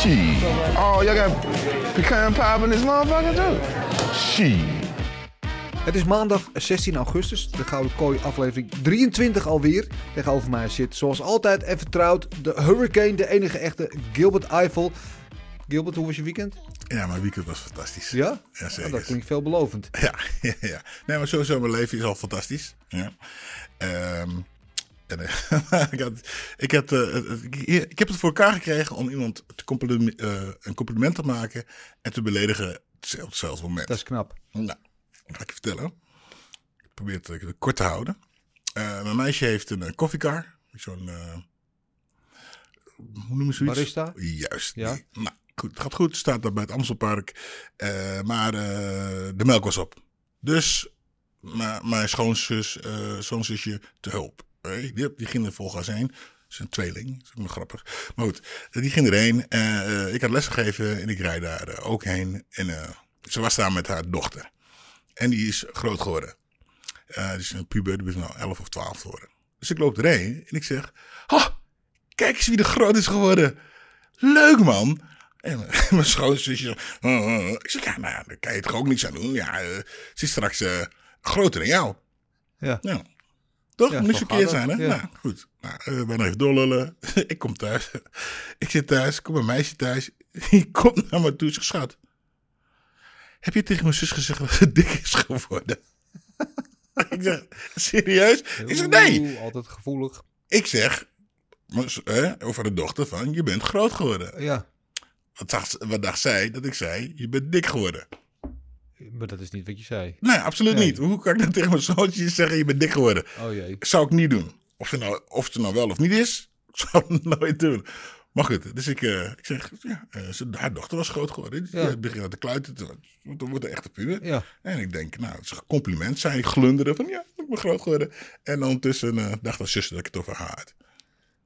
Shit. Oh, y'all got pecan pie in this motherfucker too? Shit. Het is maandag 16 augustus, de Gouden Kooi aflevering 23 alweer. Tegenover mij zit zoals altijd en vertrouwd de Hurricane, de enige echte Gilbert Eiffel. Gilbert, hoe was je weekend? Ja, mijn weekend was fantastisch. Ja? Ja, zeker. Nou, dat klinkt veelbelovend. Ja, ja, ja. Nee, maar sowieso, mijn leven is al fantastisch. Ja. Ehm, eh, ik, had, ik, had, eh, ik, heb het voor elkaar gekregen om iemand te compliment, eh, een compliment te maken en te beledigen op hetzelfde moment. Dat is knap. Nou, dat ga ik je vertellen. Ik probeer het eh, kort te houden. Eh, mijn meisje heeft een, eh, koffiekar. Zo'n, eh, hoe noem je zoiets? Barista? Juist. Ja. die. Nou, goed, het gaat goed. Staat daar bij het Amstelpark. Eh, maar eh, de melk was op. Dus mijn schoonzus, eh schoonzusje te hulp. Die, die ging er volgens. Dat is een tweeling. Dat is ook grappig. Maar goed, die ging erheen. Eh, ik had lesgegeven en ik rijd daar eh, ook heen. En eh, ze was daar met haar dochter. En die is groot geworden. Die is een puber, die is nou 11 of 12 geworden. Dus ik loop erheen en ik zeg: oh, Kijk eens wie er groot is geworden. Leuk man. En mijn schoonzusje zo, "Oh, oh, oh." Ik zeg, ja, nou daar kan je toch ook niks aan doen. Ja, ze is straks groter dan jou. Ja. Nou, toch? Ja, Moet je verkeerd zijn, hè? ja. Nou, goed. Nou, eh, ben nog even doorlullen. ik kom thuis. ik zit thuis, kom een meisje thuis. Die komt naar me toe, zegt, schat. Heb je tegen mijn zus gezegd dat ze dik is geworden? ik zeg, serieus? Ik zeg, nee. Oeh, altijd gevoelig. Ik zeg, over de dochter van, je bent groot geworden. Ja, Wat dacht, wat dacht zij? Dat ik zei, je bent dik geworden. Maar dat is niet wat je zei. Nee, absoluut Nee. niet. Hoe kan ik dan tegen mijn zoontje zeggen, je bent dik geworden? Oh jee. Zou ik niet doen. Of het nou, of het nou wel of niet is, ik zou het nooit doen. Maar goed, dus ik, eh, ik zeg, ja, eh, ze- haar dochter was groot geworden. Ja. ja. begint te kluiten, toen toen wordt een echte puber. Ja. En ik denk, nou, het is een compliment. Zij glunderen van, ja, ik ben groot geworden. En ondertussen eh, dacht haar zus dat ik het over haar had.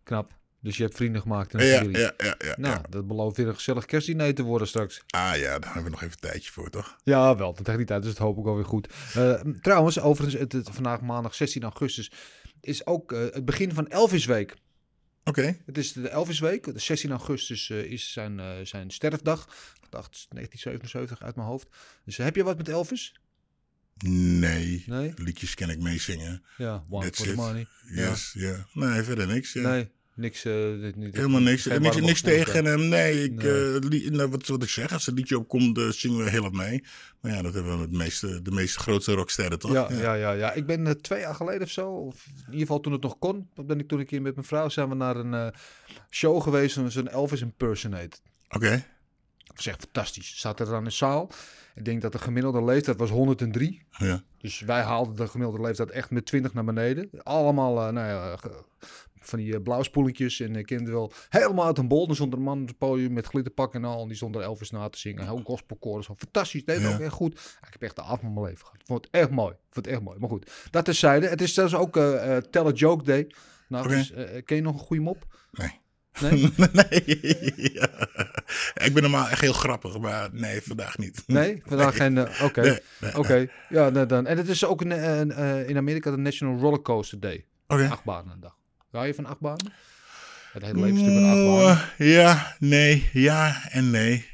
Knap. Dus je hebt vrienden gemaakt in de Ja, serie. ja, ja, ja. Nou, ja. dat belooft weer een gezellig kerstdiner te worden straks. Ah ja, daar hebben we nog even een tijdje voor, toch? Ja, wel. Tegen die tijd is het hoop ik alweer goed. Eh, trouwens, overigens, het, het- vandaag maandag 16 augustus is ook eh, het begin van Elvisweek. Oké. Het is de Elvisweek. De 16 augustus eh, is zijn, zijn sterfdag. Ik dacht 1977 uit mijn hoofd. Dus heb je wat met Elvis? Nee. Nee? Liedjes kan ik meezingen. Ja, One That's for the money. Yes, ja. Nee, verder niks. Ja. Nee, niks. eh, dit niet, Helemaal niks. niks, tegen hem. Nee, ik, Nee. eh, li- nou, wat, wat ik zeg, als er een liedje opkomt, eh, zingen we heel wat mee. Maar ja, dat hebben we met de meeste, de meeste grootste rocksterren, toch? Ja, ja, ja, ja. Ik ben twee jaar geleden of zo, of in ieder geval toen het nog kon, ben ik toen een keer met mijn vrouw zijn we naar een show geweest, zo'n- zo'n Elvis impersonate. Oké. Dat was echt fantastisch. Zat er aan de zaal. Ik denk dat de gemiddelde leeftijd was 103. Ja. Dus wij haalden de gemiddelde leeftijd echt met 20 naar beneden. Allemaal nou ja, van die uh, blauwspoeletjes. En ik kende wel helemaal uit een bol. Er stond een man op het podium met glitterpak en al. En die stond er Elvis na te zingen. Heel gospelkoor. Zo fantastisch. Deed Ja. ook echt goed. Ik heb echt de avond van mijn leven gehad. Ik vond het echt mooi. Ik vond het echt mooi. Maar goed, dat terzijde. Het is zelfs ook eh eh, Tell a Joke Day. Nou, dus, eh, ken je nog een goede mop? Nee. Nee? nee. Ja. Ik ben normaal echt heel grappig, maar nee, vandaag niet. Nee, vandaag geen. eh, Oké, nee, oké. Ja, nou dan. En het is ook een, een, eh, in Amerika de National Rollercoaster Day. Oké. Achtbanendag. Hou je van achtbanen? Het hele natuurlijk een achtbaan. Ja, nee, ja en nee.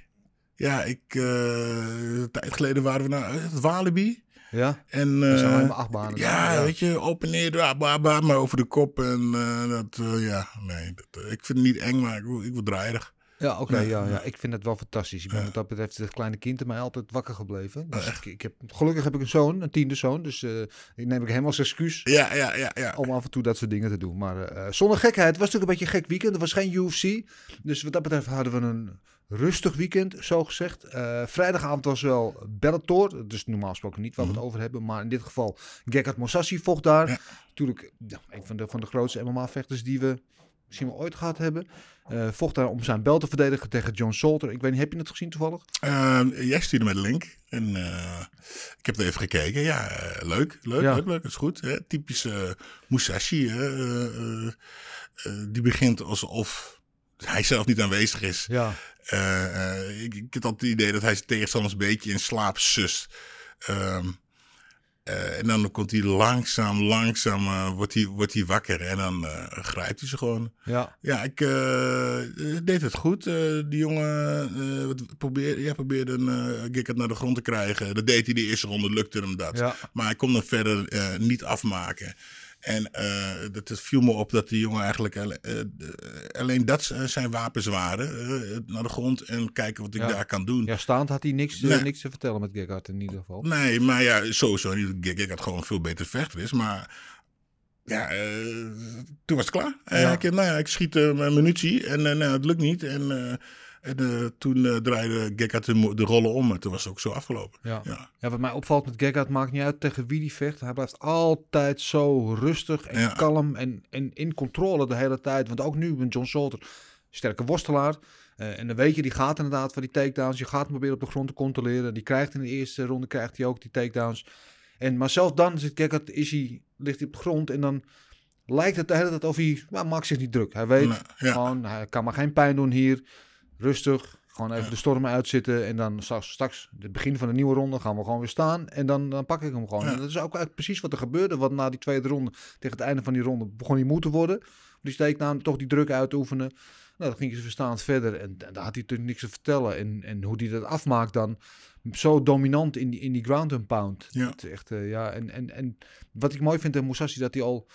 Ja, ik, eh, een tijd geleden waren we naar het Walibi. Ja, En, zijn eh, achtbanen. Ja, Ja. weet je, op en neer, bla, bla, bla, maar over de kop. En eh, dat, eh, ja, nee, dat, eh, ik vind het niet eng, maar ik, ik word draaierig. Ja, oké. Nee, ja, ja. Ik vind het wel fantastisch. Ik ben wat dat betreft het kleine kind in mij altijd wakker gebleven. Dus ik, ik heb, gelukkig heb ik een zoon, een tiende zoon. Dus eh die neem ik hem als excuus Ja, ja, ja, ja. om af en toe dat soort dingen te doen. Maar eh, zonder gekheid. Het was natuurlijk een beetje een gek weekend. Er was geen UFC. Dus wat dat betreft hadden we een rustig weekend, zo gezegd. Eh, vrijdagavond was wel Bellator. Dus normaal gesproken niet waar we het over hebben. Maar in dit geval, Gekkat Mousasi vocht daar. Ja. Natuurlijk ja, een van de, van de grootste MMA-vechters die we misschien wel ooit gehad hebben. Eh, vocht daar om zijn bel te verdedigen tegen John Salter. Ik weet niet, heb je het gezien toevallig? Eh, jij stuurde me de link. En eh, ik heb er even gekeken. Ja, eh, leuk. Leuk, Ja. leuk, leuk. Dat is goed. Hè? Typische Musashi. Die begint alsof hij zelf niet aanwezig is. Ja. Ik, ik altijd het idee dat hij zijn tegenstanders een beetje in slaap sust. Ehm, eh, en dan komt hij langzaam, langzaam eh, wordt, hij, wordt hij wakker. En dan eh, grijpt hij ze gewoon. Ja. Ja, ik deed het goed. Die jongen probeerde, ja, probeerde een uh, naar de grond te krijgen. Dat deed hij de eerste ronde, lukte hem dat. Ja. Maar hij kon hem verder niet afmaken. En eh, dat, het viel me op dat die jongen eigenlijk eh, alleen dat eh, zijn wapens waren. naar de grond en kijken wat ik Ja. daar kan doen. ja, staand had hij niks, Nee. niks te vertellen met Gerhard in ieder geval. Nee, maar ja, sowieso niet. Gikkert gewoon veel beter vechter is. Maar ja, toen was het klaar. En Ja. ik, nou ja, ik schiet mijn munitie en nou, het lukt niet. En, en eh, toen eh, draaide Gekka de, rollen om en toen was het ook zo afgelopen. Ja. Ja. Ja, wat mij opvalt met Gerhard, maakt niet uit tegen wie die vecht. Hij blijft altijd zo rustig en Ja. kalm en, en in controle de hele tijd. Want ook nu met John Salter, sterke worstelaar. Eh, en dan weet je, die gaat inderdaad voor die takedowns. Je gaat hem proberen op de grond te controleren. Die krijgt in de eerste ronde krijgt hij ook die takedowns. En, maar zelfs dan zit is hij, ligt hij op de grond en dan lijkt het de hele tijd of hij, nou, maakt zich niet druk. Hij weet Nee, ja. gewoon, hij kan maar geen pijn doen hier. Rustig, gewoon even de stormen uitzitten. En dan straks, straks, het begin van de nieuwe ronde, gaan we gewoon weer staan. En dan, dan pak ik hem gewoon. En dat is ook eigenlijk precies wat er gebeurde. Want na die tweede ronde, tegen het einde van die ronde, begon hij moe te worden. Die steek nou toch die druk uit te oefenen. Nou, dan ging hij verstaand verder. En, en daar had hij natuurlijk niks te vertellen. En, en hoe hij dat afmaakt dan. Zo dominant in die, in die ground and pound. Ja. Echt, eh, ja. En, en, en wat ik mooi vind aan Musashi, dat hij al...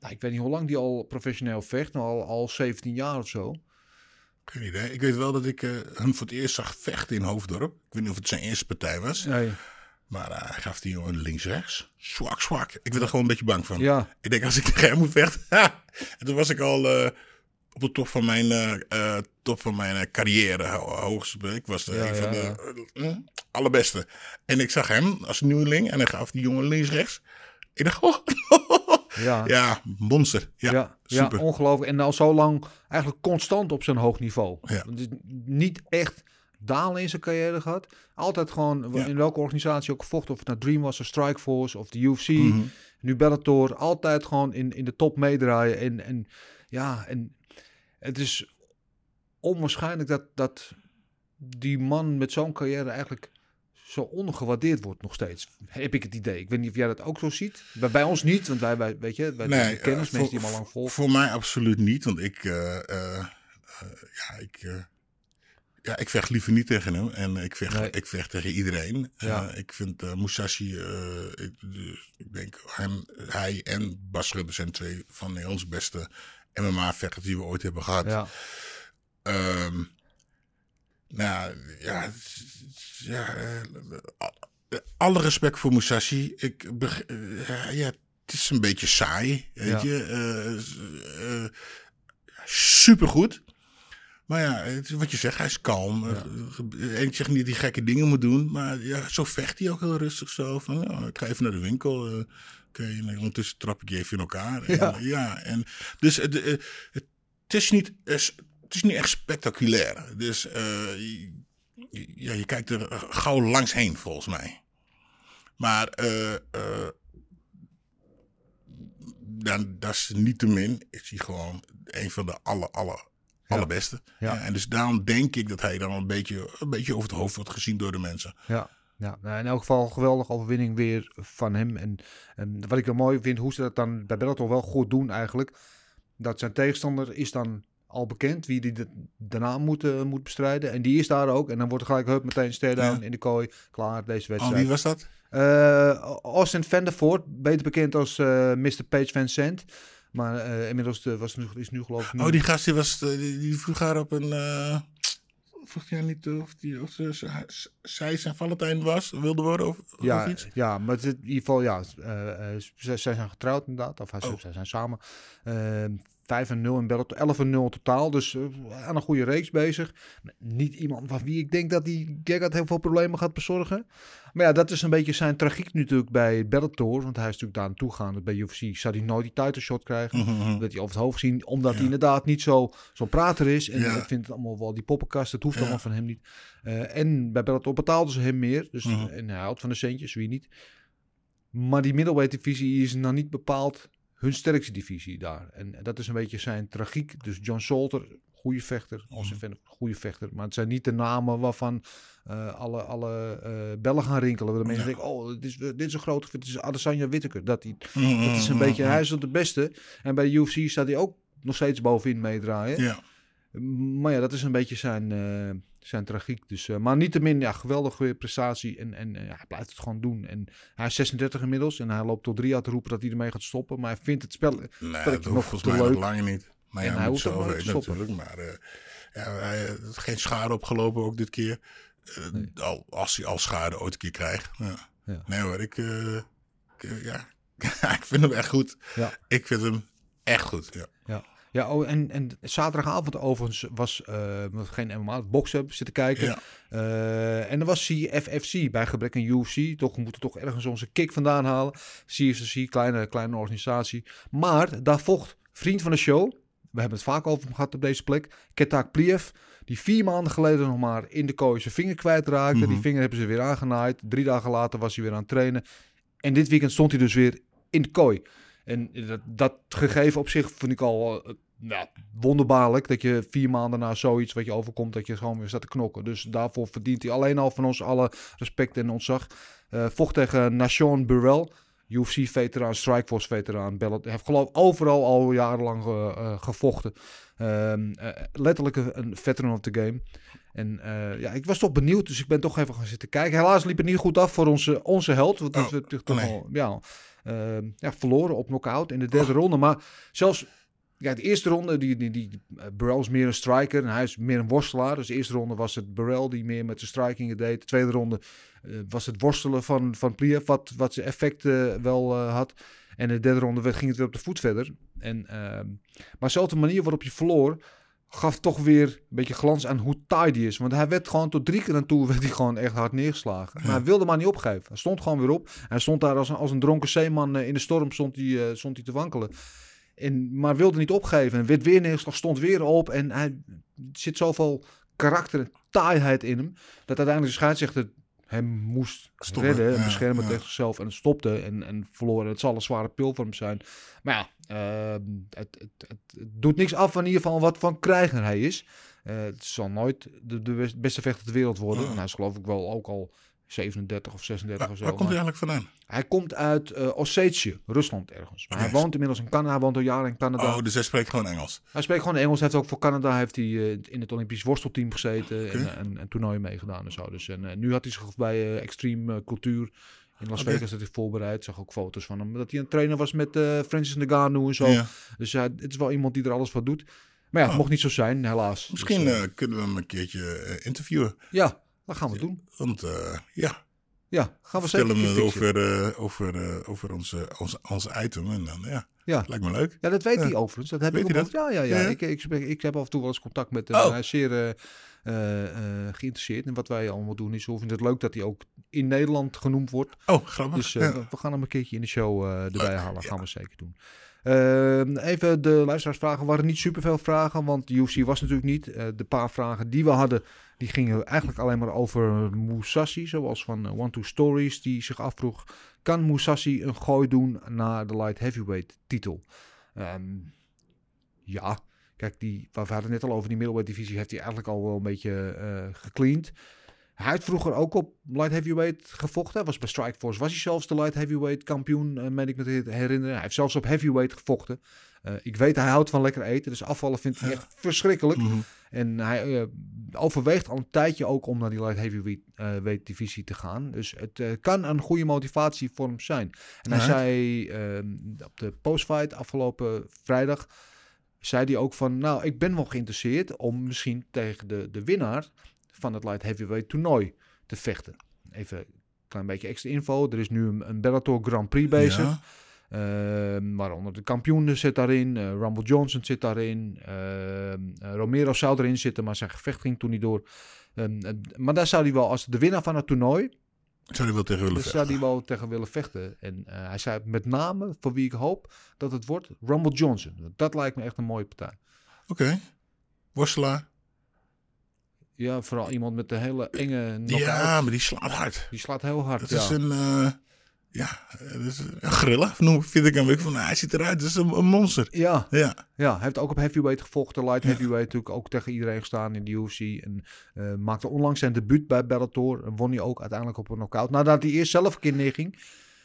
Nou, ik weet niet hoe lang die al professioneel vecht. Nou, al, al 17 jaar of zo. Geen idee. Ik weet wel dat ik eh, hem voor het eerst zag vechten in Hoofddorp. Ik weet niet of het zijn eerste partij was. Nee. Maar eh, hij gaf die jongen links-rechts. Zwak, zwak. Ik werd er gewoon een beetje bang van. Ja. Ik denk, als ik tegen hem moet vechten. En toen was ik al eh, op de top van mijn, top van mijn carrière. ho- Hoogste. Ik was Ja, een van de eh, allerbeste. En ik zag hem als nieuweling. En hij gaf die jongen links-rechts. Ik dacht, oh. Ja. ja, monster. Ja, Ja, ja, super. ongelooflijk. En al zo lang eigenlijk constant op zijn hoog niveau. Ja. Niet echt dalen in zijn carrière gehad. Altijd gewoon Ja. in welke organisatie ook vocht. Of het nou Dream was of Strikeforce of de UFC. Mhm. Nu Bellator. Altijd gewoon in, in de top meedraaien. En, en ja, en het is onwaarschijnlijk dat, dat die man met zo'n carrière eigenlijk zo ongewaardeerd wordt nog steeds. Heb ik het idee. Ik weet niet of jij dat ook zo ziet. Bij, bij ons niet, want wij, wij weet je, wij Nee, eh, mensen voor- die hem al lang volgen. Voor mij absoluut niet, want ik, eh, eh, ja, ik, ja, ik vecht liever niet tegen hem en ik vecht, Nee. ik vecht tegen iedereen. Ja. Ik vind Musashi, ik, dus ik denk hem, hij en Bas Rutte zijn twee van onze beste MMA-vechters die we ooit hebben gehad. Ja. Ehm, nou ja, ja eh, alle respect voor Musashi. Ik, eh, ja, het is een beetje saai, weet Ja. je. Eh, supergoed. Maar ja, het is wat je zegt, hij is kalm. Eh, En ik zeg niet hij gekke dingen moet doen, maar ja, zo vecht hij ook heel rustig zo. Van, ja, ik ga even naar de winkel. Oké, en ondertussen trap ik je even in elkaar. En, Ja. ja. en dus het, het, is niet, het is niet echt spectaculair. Dus eh, je- ja, je kijkt er gauw langs heen, volgens mij. Maar eh, eh, dan, dat is niet te min. Is hij gewoon een van de aller, aller, allerbeste. Ja. Ja, en dus daarom denk ik dat hij dan een beetje, een beetje over het hoofd wordt gezien door de mensen. Ja, ja. Nou, in elk geval een geweldige overwinning weer van hem. En, en wat ik wel mooi vind, hoe ze dat dan bij Bellator wel goed doen eigenlijk. Dat zijn tegenstander is dan al bekend wie die de- daarna moet, eh, moet bestrijden. En die is daar ook. En dan wordt er gelijk hup, meteen Ja. in de kooi. Klaar, deze Oh, wedstrijd. wie was dat? Eh, Austin Vandervoort, beter bekend als eh, Mr. Page Van Sant. Maar eh, inmiddels was nu, is nu geloof ik... Oh, die gast die was, die, die vroeg haar op een... vroeg jij niet of, die, of ze, ze- zij zijn Valentijn was, wilde worden of, Ja, iets? ja, maar het, in ieder geval, ja, zij, zij zijn getrouwd inderdaad, of hij, Oh. zij zijn samen. Ehm, 5 en 0 in Bellator, 11 en 0 totaal. Dus eh, aan een goede reeks bezig. Niet iemand van wie ik denk dat die Gegard heel veel problemen gaat bezorgen. Maar ja, dat is een beetje zijn tragiek natuurlijk bij Bellator. Want hij is natuurlijk daar naartoe gaan. Bij UFC zou hij nooit die title shot krijgen. Mhm. Dat hij over het hoofd zien. Omdat hij inderdaad niet zo zo'n prater is. En Ja. ik vind het allemaal wel die poppenkast. Dat hoeft allemaal van hem niet. Eh, en bij Bellator betaalden ze hem meer. Dus, Mhm. En hij houdt van de centjes, wie niet. Maar die middleweight divisie is nou niet bepaald hun sterkste divisie daar. En dat is een beetje zijn tragiek. Dus John Salter, goede vechter. Onze fan, goede vechter. Maar het zijn niet de namen waarvan eh, alle, alle eh, bellen gaan rinkelen. Waar de mensen denken, oh, dit is, dit is een grote... Het is Adesanya Whittaker. Dat, die, Mhm. dat is een beetje... Hij is de beste. En bij de UFC staat hij ook nog steeds bovenin meedraaien. Ja. Maar ja, dat is een beetje zijn, eh, zijn tragiek. Dus, eh, maar niettemin, ja, geweldige prestatie. En, en ja, hij blijft het gewoon doen. En hij is 36 inmiddels. En hij loopt tot drie uit te roepen dat hij ermee gaat stoppen. Maar hij vindt het spel Nee, dat hoeft nog volgens mij leuk. lang niet. Maar ja, hij moet zelf weten natuurlijk. Maar eh, ja, hij heeft geen schade opgelopen ook dit keer. Al, als hij al schade ooit een keer krijgt. Ja. Ja. Nee hoor, ik, ik, ja. ik vind hem echt goed. Ja. Ik vind hem echt goed. Ja. Ja, oh, en, en zaterdagavond overigens was eh, geen MMA, boksen zitten kijken. Ja. Eh, en er was CFFC bij gebrek aan UFC. Toch, we moeten toch ergens onze kick vandaan halen. CFFC, kleine, kleine organisatie. Maar daar vocht vriend van de show. We hebben het vaak over hem gehad op deze plek. Ketak Pliev. Die vier maanden geleden nog maar in de kooi zijn vinger kwijtraakte. Mhm. Die vinger hebben ze weer aangenaaid. Drie dagen later was hij weer aan het trainen. En dit weekend stond hij dus weer in de kooi. En dat, dat gegeven op zich vind ik al eh, ja, wonderbaarlijk. Dat je vier maanden na zoiets wat je overkomt, dat je gewoon weer staat te knokken. Dus daarvoor verdient hij alleen al van ons alle respect en ontzag. Eh vocht tegen Nation Burrell. UFC-veteraan, Strikeforce-veteraan. Hij heeft geloof overal al jarenlang eh, gevochten. Ehm, eh, letterlijk een, veteran of the game. En ja, ik was toch benieuwd, dus ik ben toch even gaan zitten kijken. Helaas liep het niet goed af voor onze, onze held. Want dat Oh, we toch nee. al ja, ja, verloren op knockout in de derde ronde. Maar zelfs ja, de eerste ronde, die, die, die, eh, Burrell is meer een striker en hij is meer een worstelaar. Dus de eerste ronde was het Burrell die meer met de strikingen deed. De tweede ronde eh, was het worstelen van, van wat, wat zijn effect eh, wel had. En in de derde ronde ging het weer op de voet verder. En, ehm, maar zelfs de manier waarop je verloor, gaf toch weer een beetje glans aan hoe taai die is. Want hij werd gewoon tot drie keer aan toe werd hij gewoon echt hard neergeslagen. Maar hij wilde maar niet opgeven. Hij stond gewoon weer op. Hij stond daar als een, als een dronken zeeman eh, in de storm stond hij, eh, stond hij te wankelen. En, maar wilde niet opgeven. En werd weer neergeslagen, stond weer op. En hij zit zoveel karakter en taaiheid in hem. Dat uiteindelijk de scheidsrechter hem moest Stoppen, redden. En ja, beschermen ja. tegen zichzelf. En het stopte en, en verloren. Het zal een zware pil voor hem zijn. Maar ja, ehm, het, het, het, het doet niks af van in ieder geval wat van krijger hij is. Eh, het zal nooit de, de best- beste vechter ter wereld worden. En hij is geloof ik wel ook al 37 of 36 Waar, of zo. waar komt hij eigenlijk vandaan? hij komt uit eh Ossetië, Rusland ergens. Maar hij woont inmiddels in Canada. Hij woont al jaren in Canada. Oh, dus hij spreekt gewoon Engels. Hij spreekt gewoon Engels. Hij heeft ook voor Canada heeft hij, eh, in het Olympisch worstelteam gezeten. En, en, en toernooien meegedaan en zo. Dus, en, eh, nu had hij zich bij Extreme Cultuur in Las. Vegas dat hij voorbereid. Zag ook foto's van hem. Dat hij een trainer was met Francis Ngannou en zo. Dus ja, het is wel iemand die er alles voor doet. Maar ja, het Oh. mocht niet zo zijn, helaas. Misschien Dus, kunnen we hem een keertje interviewen. ja, dat gaan we doen. Want eh, ja, Ja, gaan we vertel zeker hem over, eh, over, eh, over onze, onze, onze item. En dan, ja, Ja. lijkt me leuk. Ja, dat weet Ja. hij overigens. Dat heb Weet ik ook Ja, ja, ja. Ik, ik, ik heb af en toe wel eens contact met hem. Oh. Hij is zeer geïnteresseerd in wat wij allemaal doen. Is zo vind ik het leuk dat hij ook in Nederland genoemd wordt. Oh, grappig. Dus Ja. we- gaan hem een keertje in de show erbij halen. Gaan we zeker doen. Ehm, even de luisteraarsvragen. Er waren niet superveel vragen, want de UFC was natuurlijk niet. De paar vragen die we hadden, die gingen eigenlijk alleen maar over Musashi. Zoals van eh, One Two Stories, die zich afvroeg... kan Musashi een gooi doen naar de light heavyweight titel? Ehm, ja, kijk, die, we hadden het net al over die middleweight divisie... heeft hij eigenlijk al wel een beetje gecleaned. Hij heeft vroeger ook op light heavyweight gevochten. Hij was bij Strikeforce was hij zelfs de light heavyweight kampioen, eh meen ik me te herinneren. Hij heeft zelfs op heavyweight gevochten. Ik weet, hij houdt van lekker eten, dus afvallen vindt hij echt verschrikkelijk. Mhm. En hij eh, overweegt al een tijdje ook om naar die light heavyweight eh, divisie te gaan. Dus het eh, kan een goede motivatie voor hem zijn. En hij Ja. zei eh, op de postfight afgelopen vrijdag, zei hij ook van, nou, ik ben wel geïnteresseerd om misschien tegen de, de winnaar van het light heavyweight toernooi te vechten. Even een klein beetje extra info. Er is nu een, een Bellator Grand Prix bezig. Ja. Ehm, waaronder de kampioen zit daarin. eh, Rumble Johnson zit daarin. ehm, eh, Romero zou erin zitten, maar zijn gevecht ging toen niet door. Ehm, eh, maar daar zou hij wel, als de winnaar van het toernooi, Zou hij wel tegen willen daar zou vechten? hij wel tegen willen vechten. En hij zei met name, voor wie ik hoop dat het wordt, Rumble Johnson. Dat lijkt me echt een mooie partij. Oké. Worstelaar? Ja, vooral iemand met een hele enge knockout. Ja, maar die slaat hard. Die slaat heel hard. Dat ja. is een... ja, dat is een grilla, noem, vind ik hem. Ik van, nou, hij ziet eruit, dat is een, een monster. Ja, Ja, ja, hij heeft ook op heavyweight gevochten. Light heavyweight natuurlijk ook tegen iedereen gestaan in de UFC. En eh, maakte onlangs zijn debuut bij Bellator. En won hij ook uiteindelijk op een knockout. Nadat hij eerst zelf een keer neerging.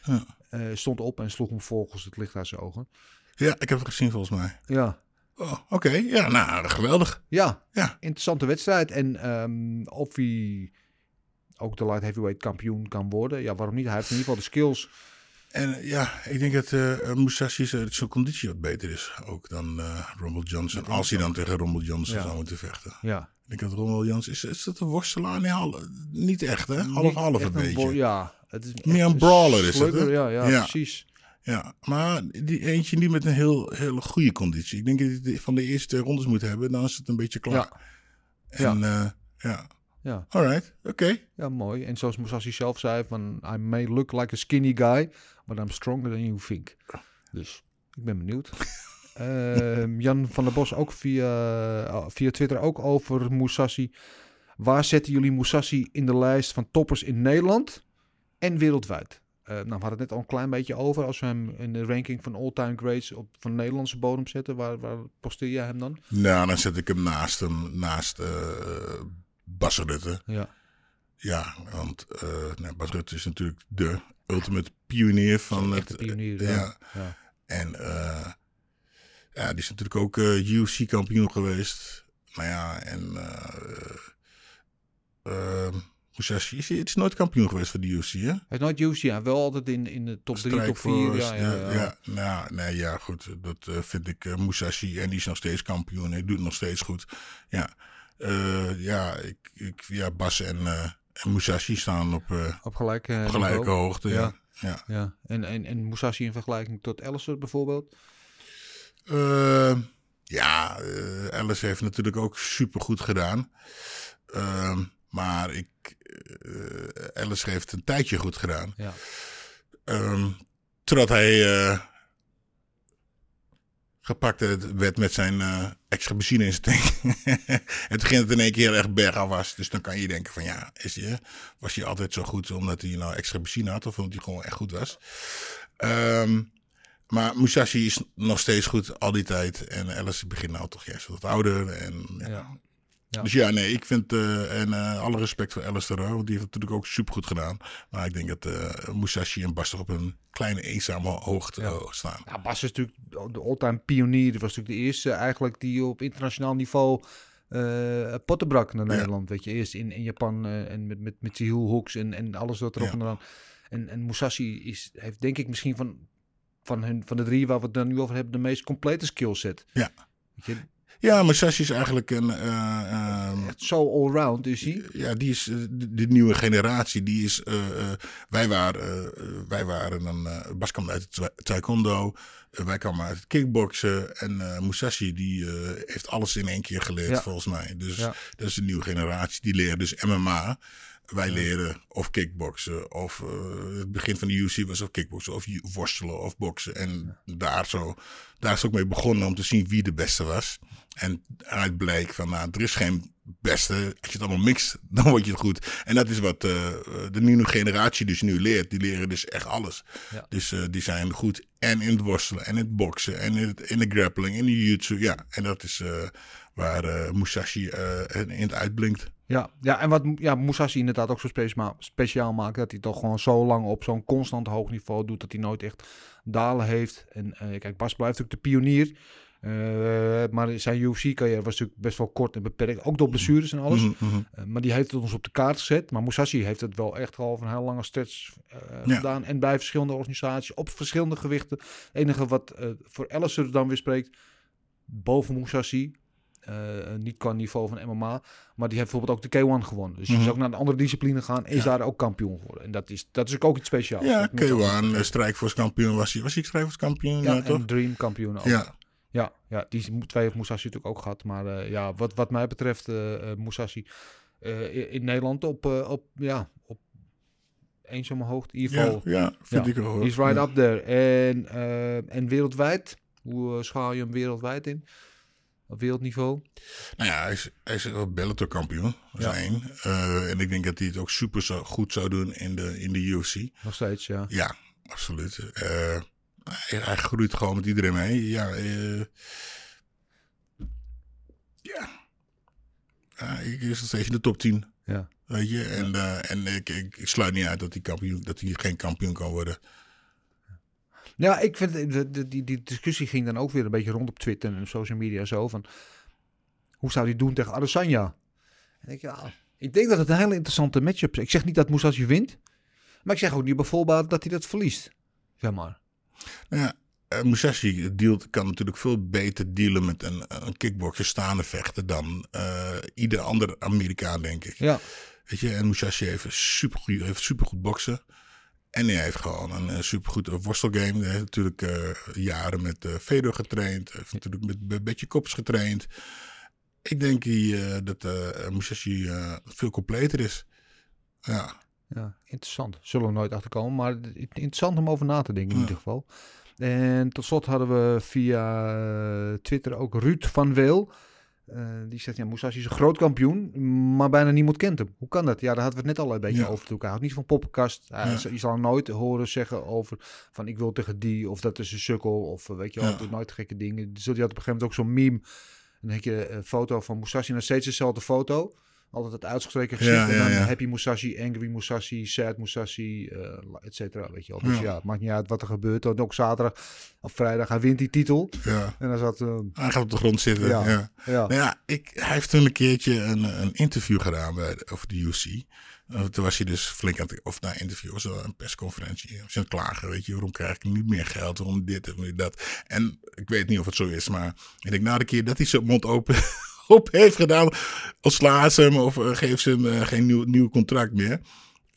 Ja. eh, stond op en sloeg hem volgens het licht uit zijn ogen. ja, ik heb het gezien volgens mij. Ja, Oh, Oké, ja, nou, geweldig. ja Ja, interessante wedstrijd. En ehm, of hij ook de light heavyweight kampioen kan worden. Ja, waarom niet? Hij heeft in ieder geval de skills. en eh, ja, ik denk dat eh Musashi zijn zijn conditie wat beter is ook dan eh Rumble Johnson. Als hij dan tegen Rumble Johnson Ja. zou moeten vechten. Ja, Ik denk dat Rumble Johnson, is, is dat een worstelaar? Nee, niet echt hè? Half-half een beetje. ja, het is Meer een brawler is het, slugger, hè? Ja, ja, Ja. precies. Ja, maar die eentje niet met een heel, hele goede conditie. Ik denk dat hij van de eerste twee rondes moet hebben, dan is het een beetje klaar. Ja. En ja, ja. Ja. alright, oké. Ja, mooi. En zoals Musashi zelf zei, van I may look like a skinny guy, but I'm stronger than you think. Dus ik ben benieuwd. Ehm, Jan van der Bos ook via, eh, via Twitter ook over Musashi. Waar zetten jullie Musashi in de lijst van toppers in Nederland en wereldwijd? Eh, nou, we hadden het net al een klein beetje over. Als we hem in de ranking van all-time greats op van Nederlandse bodem zetten, waar, waar posteer jij hem dan? Nou, dan zet ik hem naast hem, naast eh Bas Rutte. Ja, Ja, want eh nou, Bas Rutte is natuurlijk de ultimate pionier van het... pionier. ja. ja. Ja. En eh, ja, die is natuurlijk ook eh UFC-kampioen geweest. Nou ja, en eh eh, Musashi is, het is nooit kampioen geweest voor de UFC, hè? Hij is nooit UFC, ja, wel altijd in, in de top 3, top 4. Strikeforce, Ja, ja, ja. nou, nee, ja, goed. Dat eh, vind ik eh, Musashi. En die is nog steeds kampioen. Hij doet het nog steeds goed. Ja, Eh, ja, ik, ik, ja Bas en, eh, en Musashi staan op eh, Op gelijk, gelijke hoogte. Ja. Ja. Ja. En, en, en Musashi in vergelijking tot Ellison bijvoorbeeld? Ja, Alice heeft natuurlijk ook super goed gedaan. Ehm, maar ik, Alice heeft een tijdje goed gedaan. Ja. Ehm, totdat hij gepakt werd met zijn eh, extra benzine in zijn tank. en toen ging het in één keer heel erg bergafwaarts. Dus dan kan je denken van ja, is hij, was hij altijd zo goed omdat hij nou extra benzine had? Of omdat hij gewoon echt goed was? Ehm, maar Musashi is nog steeds goed al die tijd. En Alice begint nou toch juist wat ouder. En. Ja. Ja. Dus ja, nee, ik vind, eh, en eh, alle respect voor Alistair, want die heeft het natuurlijk ook super goed gedaan. Maar ik denk dat eh, Musashi en Bas toch op een kleine eenzame hoogte Ja. staan. Ja, Bas is natuurlijk de all-time pionier. Die was natuurlijk de eerste eigenlijk die op internationaal niveau eh potten brak naar Nederland. Weet je, eerst in, in Japan en met, met, met die heel hooks en, en alles wat erop en eraan. En, en Musashi is, heeft denk ik misschien van, van, hun, van de drie waar we het dan nu over hebben, de meest complete skillset. Ja. Weet je, Ja, Musashi is eigenlijk een... echt zo allround is hij. ja, die is eh, de, de nieuwe generatie. Die is, eh, wij waren, wij waren dan, eh Bas kwam uit het taekwondo, wij kwamen uit het kickboksen en Musashi die heeft alles in één keer geleerd Ja. volgens mij. Dus Ja. dat is de nieuwe generatie. Die leren dus MMA. Wij leren of kickboksen of eh, het begin van de UFC was of kickboksen of worstelen of boksen. En daar, zo, daar is ook mee begonnen om te zien wie de beste was. En uit bleek van, nou, er is geen beste. Als je het allemaal mixt, dan word je het goed. En dat is wat eh, de nieuwe generatie dus nu leert. Die leren dus echt alles. Ja. Dus eh, die zijn goed en in het worstelen en in het boksen en in, het, in de grappling, in de jiu-jitsu. Ja, en dat is waar Musashi in het uitblinkt. Ja, ja, en wat ja, Musashi inderdaad ook zo speciaal, speciaal maakt, dat hij toch gewoon zo lang op zo'n constant hoog niveau doet, dat hij nooit echt dalen heeft. En eh, kijk, Bas blijft natuurlijk de pionier. Eh, maar zijn UFC-carrière was natuurlijk best wel kort en beperkt. Ook door blessures en alles. Mhm, mhm. Eh, maar die heeft het ons op de kaart gezet. Maar Musashi heeft het wel echt al van een heel lange stretch Ja. gedaan. En bij verschillende organisaties, op verschillende gewichten. Het enige wat voor Alistair dan weer spreekt, boven Musashi, niet qua niveau van MMA. Maar die heeft bijvoorbeeld ook de K1 gewonnen. Dus is Mhm. ook naar een andere discipline gaan. Is Ja. daar ook kampioen geworden. En dat is, dat is ook iets speciaals. Ja, Dat moet ook- K1, eh, Strikeforce-kampioen was hij. Was hij Strikeforce-kampioen, Ja, ja, toch? en Dream kampioen ook. Ja, Ja, ja, die twee heeft Musashi natuurlijk ook gehad. Maar eh, ja, wat, wat mij betreft, eh eh, Musashi eh, in, in Nederland op, eh, op, ja, op eenzame hoogte. In ieder ja, geval, ja, vind Ja, ik hoor. he's right Ja. up there. En, eh, en wereldwijd, hoe eh, schaal je hem wereldwijd in? Op wereldniveau? Nou ja, hij is, hij is. Dat Ja. één. Eh, en ik denk dat hij het ook super zo, goed zou doen in de, in de UFC. Nog steeds, ja. Ja, absoluut. Eh, hij, hij groeit gewoon met iedereen mee. Ja, eh, ja. ja ik is nog steeds in de top 10. Ja. Weet je, en, en ik, ik, ik sluit niet uit dat hij, kampioen, dat hij geen kampioen kan worden. Ja, ik vind de, die, die discussie ging dan ook weer een beetje rond op Twitter en social media zo van hoe zou hij doen tegen Adesanya? En ik, ja, ik denk dat het een hele interessante matchup is. Ik zeg niet dat Musashi wint, maar ik zeg ook niet bijvoorbeeld dat hij dat verliest. Zeg maar. Ja, eh, Musashi dealt, kan natuurlijk veel beter dealen met een, een kickboxer staande vechten dan eh, ieder ander Amerikaan, denk ik. Ja, Weet je, en Musashi heeft supergoed, heeft supergoed boksen. En hij heeft gewoon een eh, supergoed eh, worstelgame. Hij heeft natuurlijk eh, jaren met eh Fedor getraind. Hij heeft natuurlijk met Be- Betje Kops getraind. Ik denk eh, dat eh Musashi veel completer is. Ja, ja, interessant. Zullen we nooit achterkomen, maar interessant om over na te denken in Ja. ieder geval. En tot slot hadden we via Twitter ook Ruud van Weel. Eh, die zegt, ja, Musashi is een groot kampioen, maar bijna niemand kent hem. Hoe kan dat? Ja, daar hadden we het net al een beetje Ja. over. Toen. Hij houdt niet van poppenkast. Hij, Ja. Je zal nooit horen zeggen over van ik wil tegen die of dat is een sukkel of eh, weet je wel, Ja. nooit gekke dingen. Dus die had op een gegeven moment ook zo'n meme. Dan heb je een foto van Musashi, nog steeds dezelfde foto. Altijd het uitgestreken gezicht. Ja, en ja, dan ja. Happy Musashi, Angry Musashi, Sad Musashi, eh et cetera. Weet je wel. Dus ja. Het maakt niet uit wat er gebeurt. En ook zaterdag of vrijdag, hij wint die titel. ja. En dan zat... eh, Hij gaat op de grond zitten. Ja. Ja. Nou ik, hij heeft toen een keertje een, een interview gedaan bij, de- over de UFC. Uh, toen was hij dus flink aan het, of na interview was wel een persconferentie. Was aan klagen, weet je, waarom krijg ik niet meer geld, waarom dit en dat. En ik weet niet of het zo is, maar ik denk na de keer dat hij zijn mond open op heeft gedaan, ontslaan ze hem of uh, geeft ze hem uh, geen nieuw, nieuw contract meer.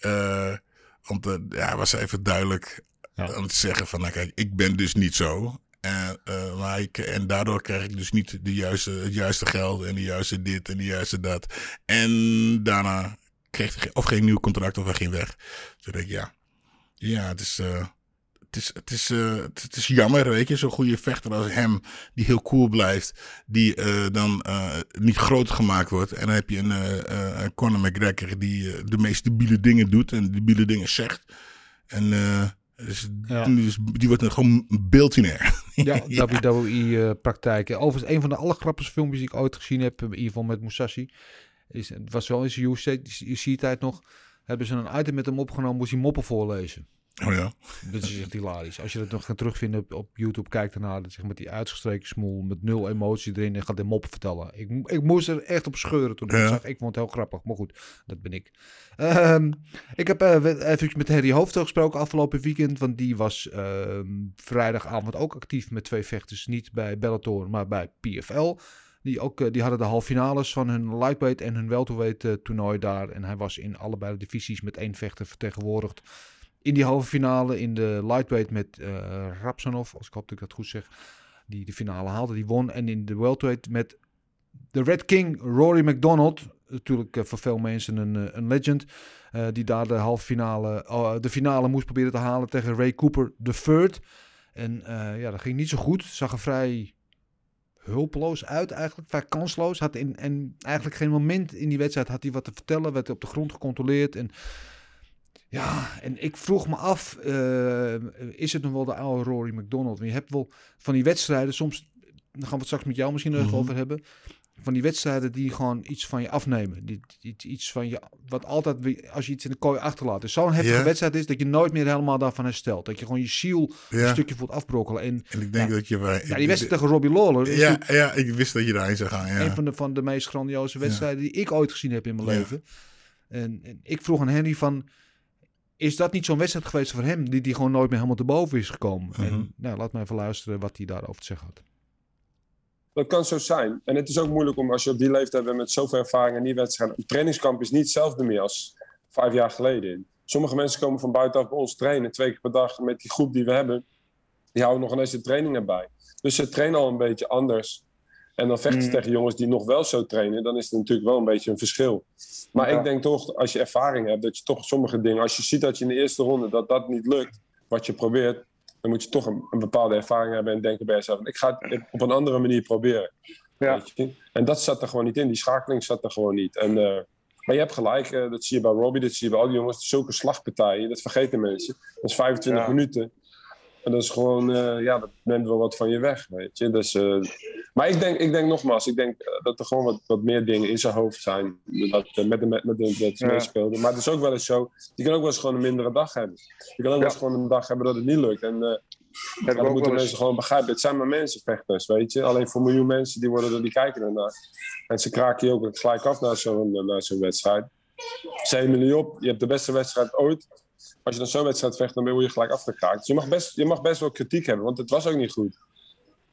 Uh, want ja, was even duidelijk ja. aan het zeggen van, nou kijk, ik ben dus niet zo. En, uh, maar ik, en daardoor krijg ik dus niet de juiste, het juiste geld en de juiste dit en de juiste dat. En daarna kreeg hij of geen nieuw contract of hij ging weg. Toen denk ik, ja, ja het is, uh, het is, het is, uh, het is jammer, weet je. Zo'n goede vechter als hem, die heel cool blijft, die uh, dan niet groter gemaakt wordt. En dan heb je een, uh, Conor McGregor die de meest debiele dingen doet en debiele dingen zegt. En... Dus, ja. dus, die wordt dan gewoon beeldinair. Ja, ja. WWE-praktijken. Overigens, een van de allergrappigste filmpjes die ik ooit gezien heb, in ieder geval met Musashi, is, het was wel in zijn UFC-tijd nog, hebben ze een item met hem opgenomen, moest hij moppen voorlezen. Oh ja. Dat is echt hilarisch. Als je dat nog gaat terugvinden op, op YouTube, kijk daarna. Dat zeg met die uitgestreken smoel, met nul emotie erin en gaat de moppen vertellen. Ik, ik moest er echt op scheuren toen ik ja. zag. Ik vond het heel grappig, maar goed, dat ben ik. Um, ik heb uh, even met Harry Hoofdel gesproken afgelopen weekend, want die was uh, vrijdagavond ook actief met twee vechters. Niet bij Bellator, maar bij PFL. Die, ook, uh, die hadden de halve finales van hun lightweight en hun welterweight uh, toernooi daar. En hij was in allebei de divisies met één vechter vertegenwoordigd in die halve finale in de lightweight met uh, Rapsanov, als ik hoop dat dat goed zeg, die de finale haalde, die won. En in de welterweight met de Red King, Rory McDonald, natuurlijk uh, voor veel mensen een, uh, een legend, die daar de halve finale, oh, de finale moest proberen te halen tegen Ray Cooper third. En ja, dat ging niet zo goed. Zag er vrij hulpeloos uit eigenlijk, vrij kansloos. Had in, en eigenlijk geen moment in die wedstrijd had hij wat te vertellen, werd op de grond gecontroleerd en ja, en ik vroeg me af, uh, is het nog wel de oude Rory McDonald? Want je hebt wel van die wedstrijden, soms, daar gaan we het straks met jou misschien nog -hmm. over hebben, van die wedstrijden die gewoon iets van je afnemen. Die, iets van je, wat altijd, als je iets in de kooi achterlaat. Dus zo'n heftige yeah. wedstrijd is dat je nooit meer helemaal daarvan herstelt. Dat je gewoon je ziel yeah. een stukje voelt afbrokkelen. En, en ik denk ja, dat je... Ja, die wedstrijd tegen Robbie Lawler. Ja, ja, ik wist dat je daarin zou gaan. Ja. Een van de, van de meest grandioze wedstrijden ja. die ik ooit gezien heb in mijn leven. En, en ik vroeg aan Henry van is dat niet zo'n wedstrijd geweest voor hem, die, die gewoon nooit meer helemaal te boven is gekomen? Uh -huh. En nou, laat me even luisteren wat hij daarover te zeggen had. Dat kan zo zijn. En het is ook moeilijk om als je op die leeftijd bent met zoveel ervaring en die wedstrijd. Een trainingskamp is niet hetzelfde meer als vijf jaar geleden. Sommige mensen komen van buitenaf bij ons trainen, twee keer per dag met die groep die we hebben. Die houden nog ineens de trainingen bij. Dus ze trainen al een beetje anders. En dan vechten ze Mm. tegen jongens die nog wel zo trainen. Dan is het natuurlijk wel een beetje een verschil. Maar Ja. ik denk toch, als je ervaring hebt, dat je toch sommige dingen... Als je ziet dat je in de eerste ronde dat dat niet lukt, wat je probeert... dan moet je toch een, een bepaalde ervaring hebben en denken bij jezelf... ik ga het op een andere manier proberen. Ja. Weet je? En dat zat er gewoon niet in. Die schakeling zat er gewoon niet. En, eh, maar je hebt gelijk, eh, dat zie je bij Robbie, dat zie je bij al die jongens. Zulke slagpartijen, dat vergeten mensen. Dat is 25 Ja. minuten. En dat is gewoon, eh, ja, dat neemt wel wat van je weg, weet je. Dus, eh, maar ik denk, ik denk nogmaals, ik denk eh, dat er gewoon wat, wat meer dingen in zijn hoofd zijn. Dat, met de, met met de Ja. meespeelde. Maar het is ook wel eens zo, je kan ook wel eens gewoon een mindere dag hebben. Je kan ook wel eens gewoon een dag hebben dat het niet lukt. En ja, dan moeten mensen gewoon begrijpen. Het zijn maar mensen, vechters, weet je. Alleen voor een miljoen mensen, die, worden er, die kijken ernaar. En ze kraken je ook gelijk af na zo'n zo'n wedstrijd. Zet je op, je hebt de beste wedstrijd ooit. Als je dan zo'n wedstrijd vecht, dan word je gelijk afgekraakt. Dus je mag, best, je mag best wel kritiek hebben, want het was ook niet goed.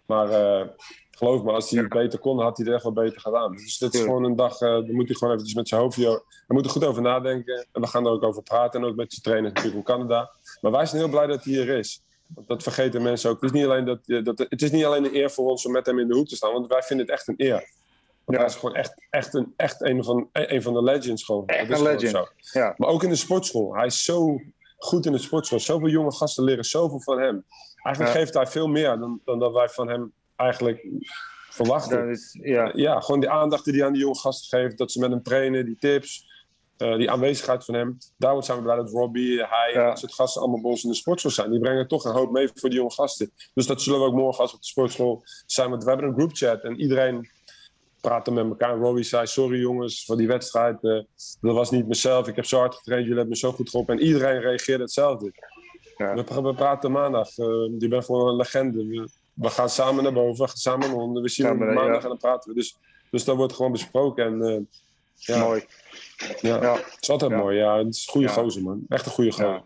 Maar eh, geloof me, als hij het beter kon, had hij het echt wel beter gedaan. Dus dit is gewoon een dag, eh daar moet hij gewoon eventjes met zijn hoofd... Hij moet er goed over nadenken. En we gaan er ook over praten. En ook met zijn trainer natuurlijk van Canada. Maar wij zijn heel blij dat hij hier is. Want dat vergeten mensen ook. Het is, niet alleen dat, eh, dat, het is niet alleen een eer voor ons om met hem in de hoek te staan. Want wij vinden het echt een eer. Want Ja. hij is gewoon echt, echt, een, echt een, van, een van de legends. Gewoon. Echt Dat is een legend. zo. Ja. Maar ook in de sportschool. Hij is zo goed in de sportschool. Zoveel jonge gasten leren zoveel van hem. Eigenlijk Ja. geeft hij veel meer dan, dan dat wij van hem eigenlijk verwachten. Is, ja. Ja, gewoon die aandacht die hij aan die jonge gasten geeft. Dat ze met hem trainen, die tips, eh, die aanwezigheid van hem. Daarom zijn we blij dat Robbie, hij en Ja. dat soort gasten allemaal bij ons in de sportschool zijn. Die brengen toch een hoop mee voor die jonge gasten. Dus dat zullen we ook morgen als we op de sportschool zijn. Want we hebben een groupchat en iedereen praat er met elkaar. Robbie zei, sorry jongens voor die wedstrijd. eh, dat was niet mezelf. Ik heb zo hard getraind, jullie hebben me zo goed geholpen. En iedereen reageerde hetzelfde. Ja. We, pra- we praten maandag. eh je bent gewoon een legende. We, we gaan samen naar boven, we gaan samen naar onder. We zien elkaar maandag en dan praten we. Dus, dus dat wordt gewoon besproken. En, eh, ja, Mooi. Ja. Ja. Het is altijd mooi. Ja, het is een goede gozer, man. Echt een goede gozer.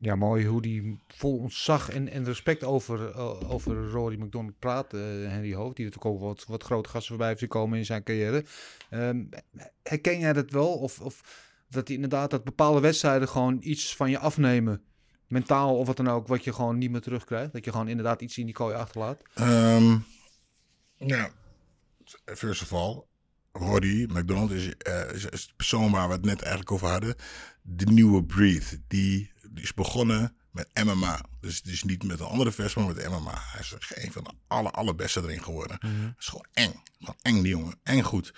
Ja. Mooi hoe die vol ontzag en, en respect over, eh, over Rory McDonald praat, eh, Henry Hoofd. Die natuurlijk ook wat, wat grote gasten voorbij heeft gekomen in zijn carrière. Ehm, herken jij dat wel? Of, of dat hij inderdaad dat bepaalde wedstrijden gewoon iets van je afnemen, mentaal of wat dan ook, wat je gewoon niet meer terugkrijgt? Dat je gewoon inderdaad iets in die kooi achterlaat? Ehm ja, first of all, Roddy McDonald is, de persoon waar we het net eigenlijk over hadden. De nieuwe breed. Die, die is begonnen met MMA. Dus het is niet met een andere vers, maar met MMA. Hij is een van de aller, allerbeste erin geworden. Het is gewoon eng. Gewoon eng, die jongen. Eng goed.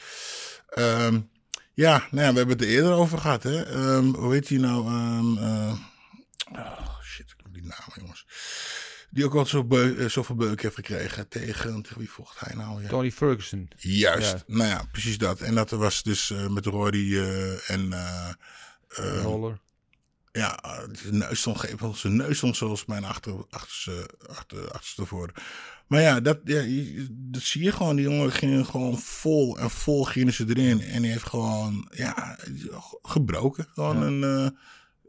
Ehm, ja, nou ja, we hebben het er eerder over gehad. Hè? Ehm, hoe heet hij nou? Ehm, eh, oh, shit, ik heb die naam, jongens. Die ook al zo beu- eh, zoveel beuk heeft gekregen. Tegen, tegen wie vocht hij nou? Ja. Tony Ferguson. Juist, Ja. nou ja, precies dat. En dat was dus eh, met Roddy eh, en... Roller. Ja, eh, zijn neus stond, zijn neus stond zoals mijn achter, achterste, achter, achterste voor. Maar ja, dat, ja, dat zie je gewoon. Die jongen ging gewoon vol en vol gingen ze erin. En die heeft gewoon, ja, gebroken. Gewoon Ja. een,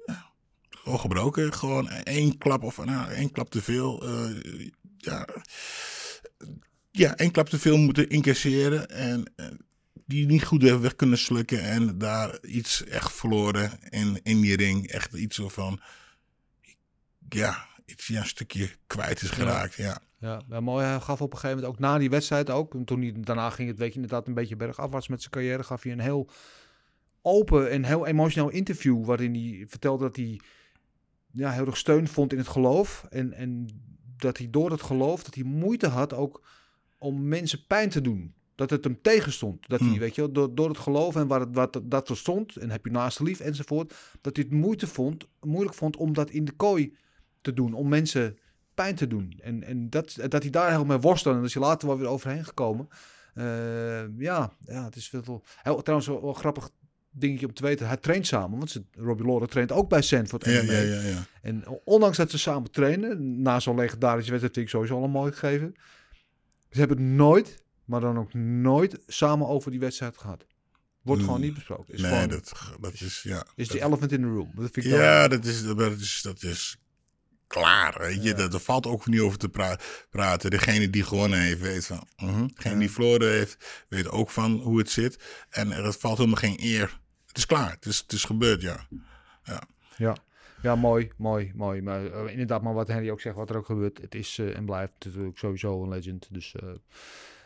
eh, gewoon gebroken. Gewoon één klap of nou, één klap te veel. eh, ja, ja, één klap te veel moeten incasseren. En eh, die niet goed heeft weg kunnen slukken. En daar iets echt verloren in, in die ring. Echt iets van, ja, iets, ja, een stukje kwijt is geraakt. Ja. Ja, ja, mooi. Hij gaf op een gegeven moment ook na die wedstrijd ook. en Toen hij daarna ging het, weet je, inderdaad een beetje bergafwaarts met zijn carrière. Gaf hij een heel open en heel emotioneel interview. Waarin hij vertelde dat hij ja, heel erg steun vond in het geloof. En, en dat hij door het geloof, dat hij moeite had ook om mensen pijn te doen. Dat het hem tegenstond. Dat hij, Hmm. weet je, door, door het geloof en waar het, wat dat er stond. En heb je naast lief enzovoort. Dat hij het moeite vond, moeilijk vond om dat in de kooi te doen. Om mensen pijn te doen. En, en dat, dat hij daar heel mee worstelde. En dat is hij later wel weer overheen gekomen. Eh, ja, ja, het is veel... Heel, trouwens, wel, grappig dingetje om te weten. Hij traint samen. Want ze, Robbie Lawler traint ook bij Sanford Ja, ja, ja, ja. En ondanks dat ze samen trainen, na zo'n legendarische wedstrijd vind ik sowieso al een mooi gegeven. Ze hebben het nooit, maar dan ook nooit samen over die wedstrijd gehad. Wordt gewoon niet besproken. Is nee, gewoon, dat, dat is, ja. is die elephant in the room. Dat vind ik Ja, wel- dat is, dat is, dat is klaar. Weet je? Dat, er valt ook niet over te pra- praten. Degene die gewonnen heeft, weet van. mhm. Degene die verloren heeft, weet ook van hoe het zit. En er valt helemaal geen eer. Het is klaar. Het is, het is gebeurd, ja. Ja. Ja, mooi, mooi, mooi. Maar eh, inderdaad, maar wat Henry ook zegt, wat er ook gebeurt, het is eh, en blijft natuurlijk sowieso een legend. Dus eh,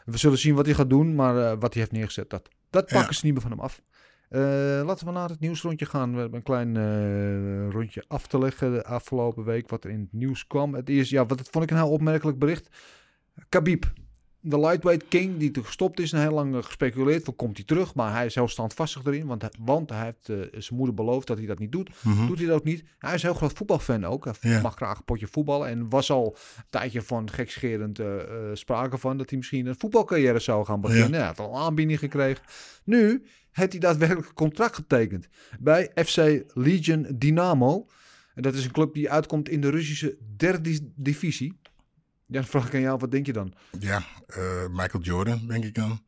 we zullen zien wat hij gaat doen, maar eh, wat hij heeft neergezet, dat, dat Ja. pakken ze niet meer van hem af. Eh, laten we naar het nieuwsrondje gaan. We hebben een klein eh, rondje af te leggen de afgelopen week wat er in het nieuws kwam. Het is, ja, wat het vond ik een heel opmerkelijk bericht. Khabib, de lightweight king die er gestopt is en heel lang eh, gespeculeerd van komt hij terug, maar hij is heel standvastig erin, want, hij- want hij heeft eh, zijn moeder beloofd dat hij dat niet doet. Mhm. Doet hij dat ook niet? Hij is een heel groot voetbalfan ook. Hij mag graag een potje voetballen. En was al een tijdje van gekscherend eh, sprake van dat hij misschien een voetbalcarrière zou gaan beginnen. Hij had al een aanbieding gekregen. Nu heeft hij daadwerkelijk een contract getekend bij FC Legion Dynamo. En dat is een club die uitkomt in de Russische derde di- divisie. Ja, dan vraag ik aan jou, wat denk je dan? Ja, eh, Michael Jordan, denk ik dan.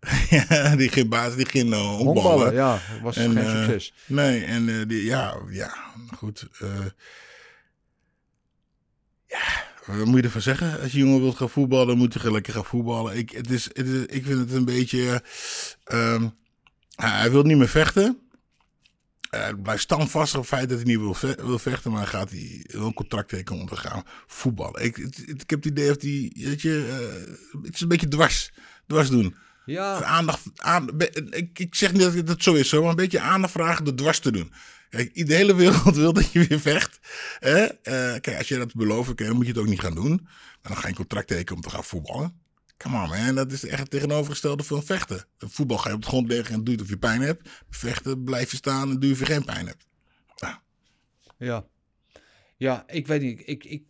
ja, die ging baas, die ging uh, Honkballen, ja, was En, geen eh, succes. Nee, en eh, die, ja, ja, goed. eh, ja, wat moet je ervan zeggen? Als je jongen wilt gaan voetballen, moet je lekker gaan voetballen. Ik, het is, het is, ik vind het een beetje... ehm, hij wil niet meer vechten. Eh, Hij blijft standvastig op het feit dat hij niet wil, ve- wil vechten, maar gaat hij een contract tekenen om te gaan voetballen. Ik, het- het- ik heb het idee dat hij, weet je, eh, het is een beetje dwars, dwars doen. Ja, Aandacht, aan, ik, ik zeg niet dat het dat zo is, hoor, maar een beetje aandacht vragen door dwars te doen. Kijk, de hele wereld wil dat je weer vecht. Hè? Eh, kijk, als je dat belooft, dan moet je het ook niet gaan doen. Maar dan ga je een contract tekenen om te gaan voetballen. Come on, man. Dat is echt het tegenovergestelde van vechten. Voetbal ga je op de grond liggen en doe het of je pijn hebt. Vechten blijf je staan en doe je of je geen pijn hebt. Ja. Ja, ik weet niet. Ik, ik...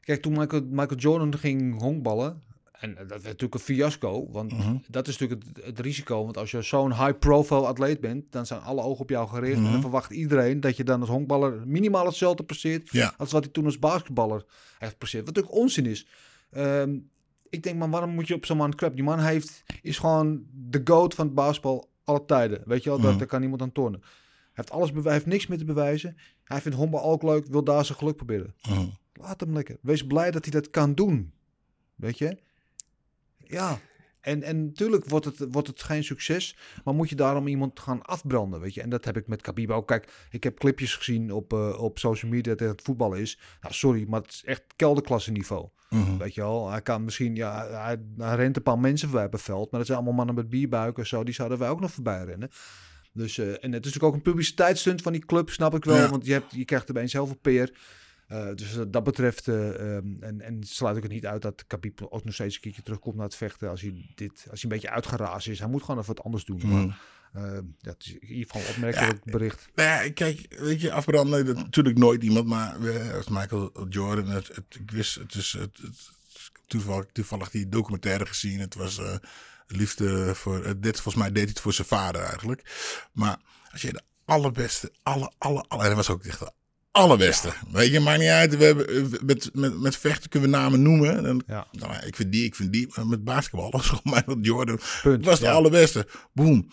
Kijk, toen Michael, Michael Jordan ging honkballen... En dat werd natuurlijk een fiasco. Want Mhm. dat is natuurlijk het, het risico. Want als je zo'n high-profile atleet bent... dan zijn alle ogen op jou gericht. En Mhm. dan verwacht iedereen dat je dan als honkballer... minimaal hetzelfde presteert... Ja. als wat hij toen als basketballer heeft presteerd. Wat natuurlijk onzin is. Ehm, ik denk, man, waarom moet je op zo'n man crap? Die man heeft, is gewoon de goat van het basketbal alle tijden. Weet je wel, daar, Mhm. daar kan niemand aan tornen. Hij heeft, alles hij heeft niks meer te bewijzen. Hij vindt honkbal ook leuk, wil daar zijn geluk proberen. Laat hem lekker. Wees blij dat hij dat kan doen. Weet je? Ja. En, en natuurlijk wordt het, wordt het geen succes, maar moet je daarom iemand gaan afbranden, weet je? En dat heb ik met Khabib ook. Kijk, ik heb clipjes gezien op, eh, op social media dat het voetbal is. Nou, sorry, maar het is echt kelderklasse niveau. Mhm. Weet je wel, hij kan misschien, ja, hij, hij rent een paar mensen voorbij op het veld, maar dat zijn allemaal mannen met bierbuiken en zo, die zouden wij ook nog voorbij rennen. Dus, eh, en het is natuurlijk ook een publiciteitsstunt van die club, snap ik wel, Ja. want je, hebt, je krijgt erbij heel veel peer. Eh, dus wat dat betreft, eh, ehm, en, en sluit ik het niet uit dat Khabib ook nog steeds een keertje terugkomt naar het vechten als hij, dit, als hij een beetje uitgeraasd is. Hij moet gewoon even wat anders doen. Mhm. Maar, eh, het is in ieder geval een opmerkelijk bericht. Nou ja, kijk, weet je, afbranden, dat natuurlijk nooit iemand, maar als Michael Jordan, het, het, ik wist, het is het, het, toevallig, toevallig die documentaire gezien, het was eh, liefde voor, eh, dit, volgens mij deed hij het voor zijn vader eigenlijk. Maar als je de allerbeste, alle, alle, alle, en hij was ook echt de allerbeste. Weet je, maakt niet uit, we hebben, eh, met, met, met vechten kunnen we namen noemen. En, Ja. nou, ja, ik vind die, ik vind die, maar met basketbal was gewoon Michael Jordan, Punt. was de Ja. allerbeste. Boom.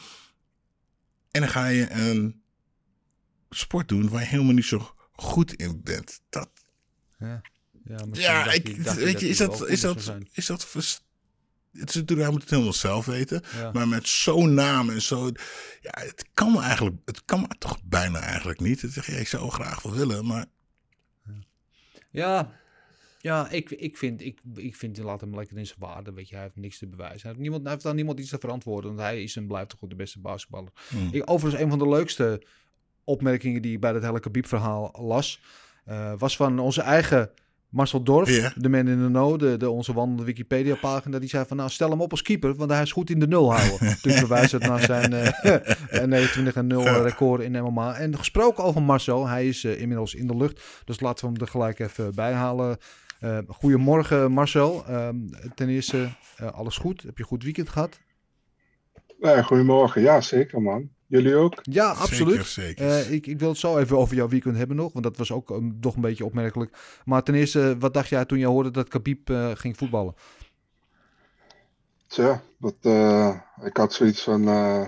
En dan ga je een sport doen waar je helemaal niet zo goed in bent. Dat, Ja, ja, ja, ik, weet je, is dat, is dat, is dat, het is natuurlijk, hij moet het helemaal zelf weten. Ja. Maar met zo'n naam en zo, ja, het kan eigenlijk, het kan toch bijna eigenlijk niet. Het zeg, ja, ik zou graag wel willen, maar Ja, ja ik, ik, vind, ik, ik vind, laat hem lekker in zijn waarde. Weet je, hij heeft niks te bewijzen. Hij heeft, niemand, hij heeft aan niemand iets te verantwoorden. Want hij is en blijft toch ook de beste basketballer. Hmm. Ik, overigens, een van de leukste opmerkingen die ik bij dat hele Khabib-verhaal las... eh, was van onze eigen Marcel Dorf, de man in de know, de, de, onze wandelende Wikipedia-pagina. Die zei van, nou, stel hem op als keeper, want hij is goed in de nul houden. Toen verwijst het naar zijn eh 29 en 0 record in MMA. En gesproken over Marcel, hij is eh, inmiddels in de lucht. Dus laten we hem er gelijk even bij halen. Eh, goedemorgen Marcel. Ehm, ten eerste, eh, alles goed? Heb je een goed weekend gehad? Nee, goedemorgen. Ja, zeker man. Jullie ook? Ja, absoluut. Zeker, zeker. Eh, ik, ik wil het zo even over jouw weekend hebben nog, want dat was ook um, toch een beetje opmerkelijk. Maar ten eerste, wat dacht jij toen je hoorde dat Khabib eh, ging voetballen? Tja, dat, eh, ik had zoiets van... eh,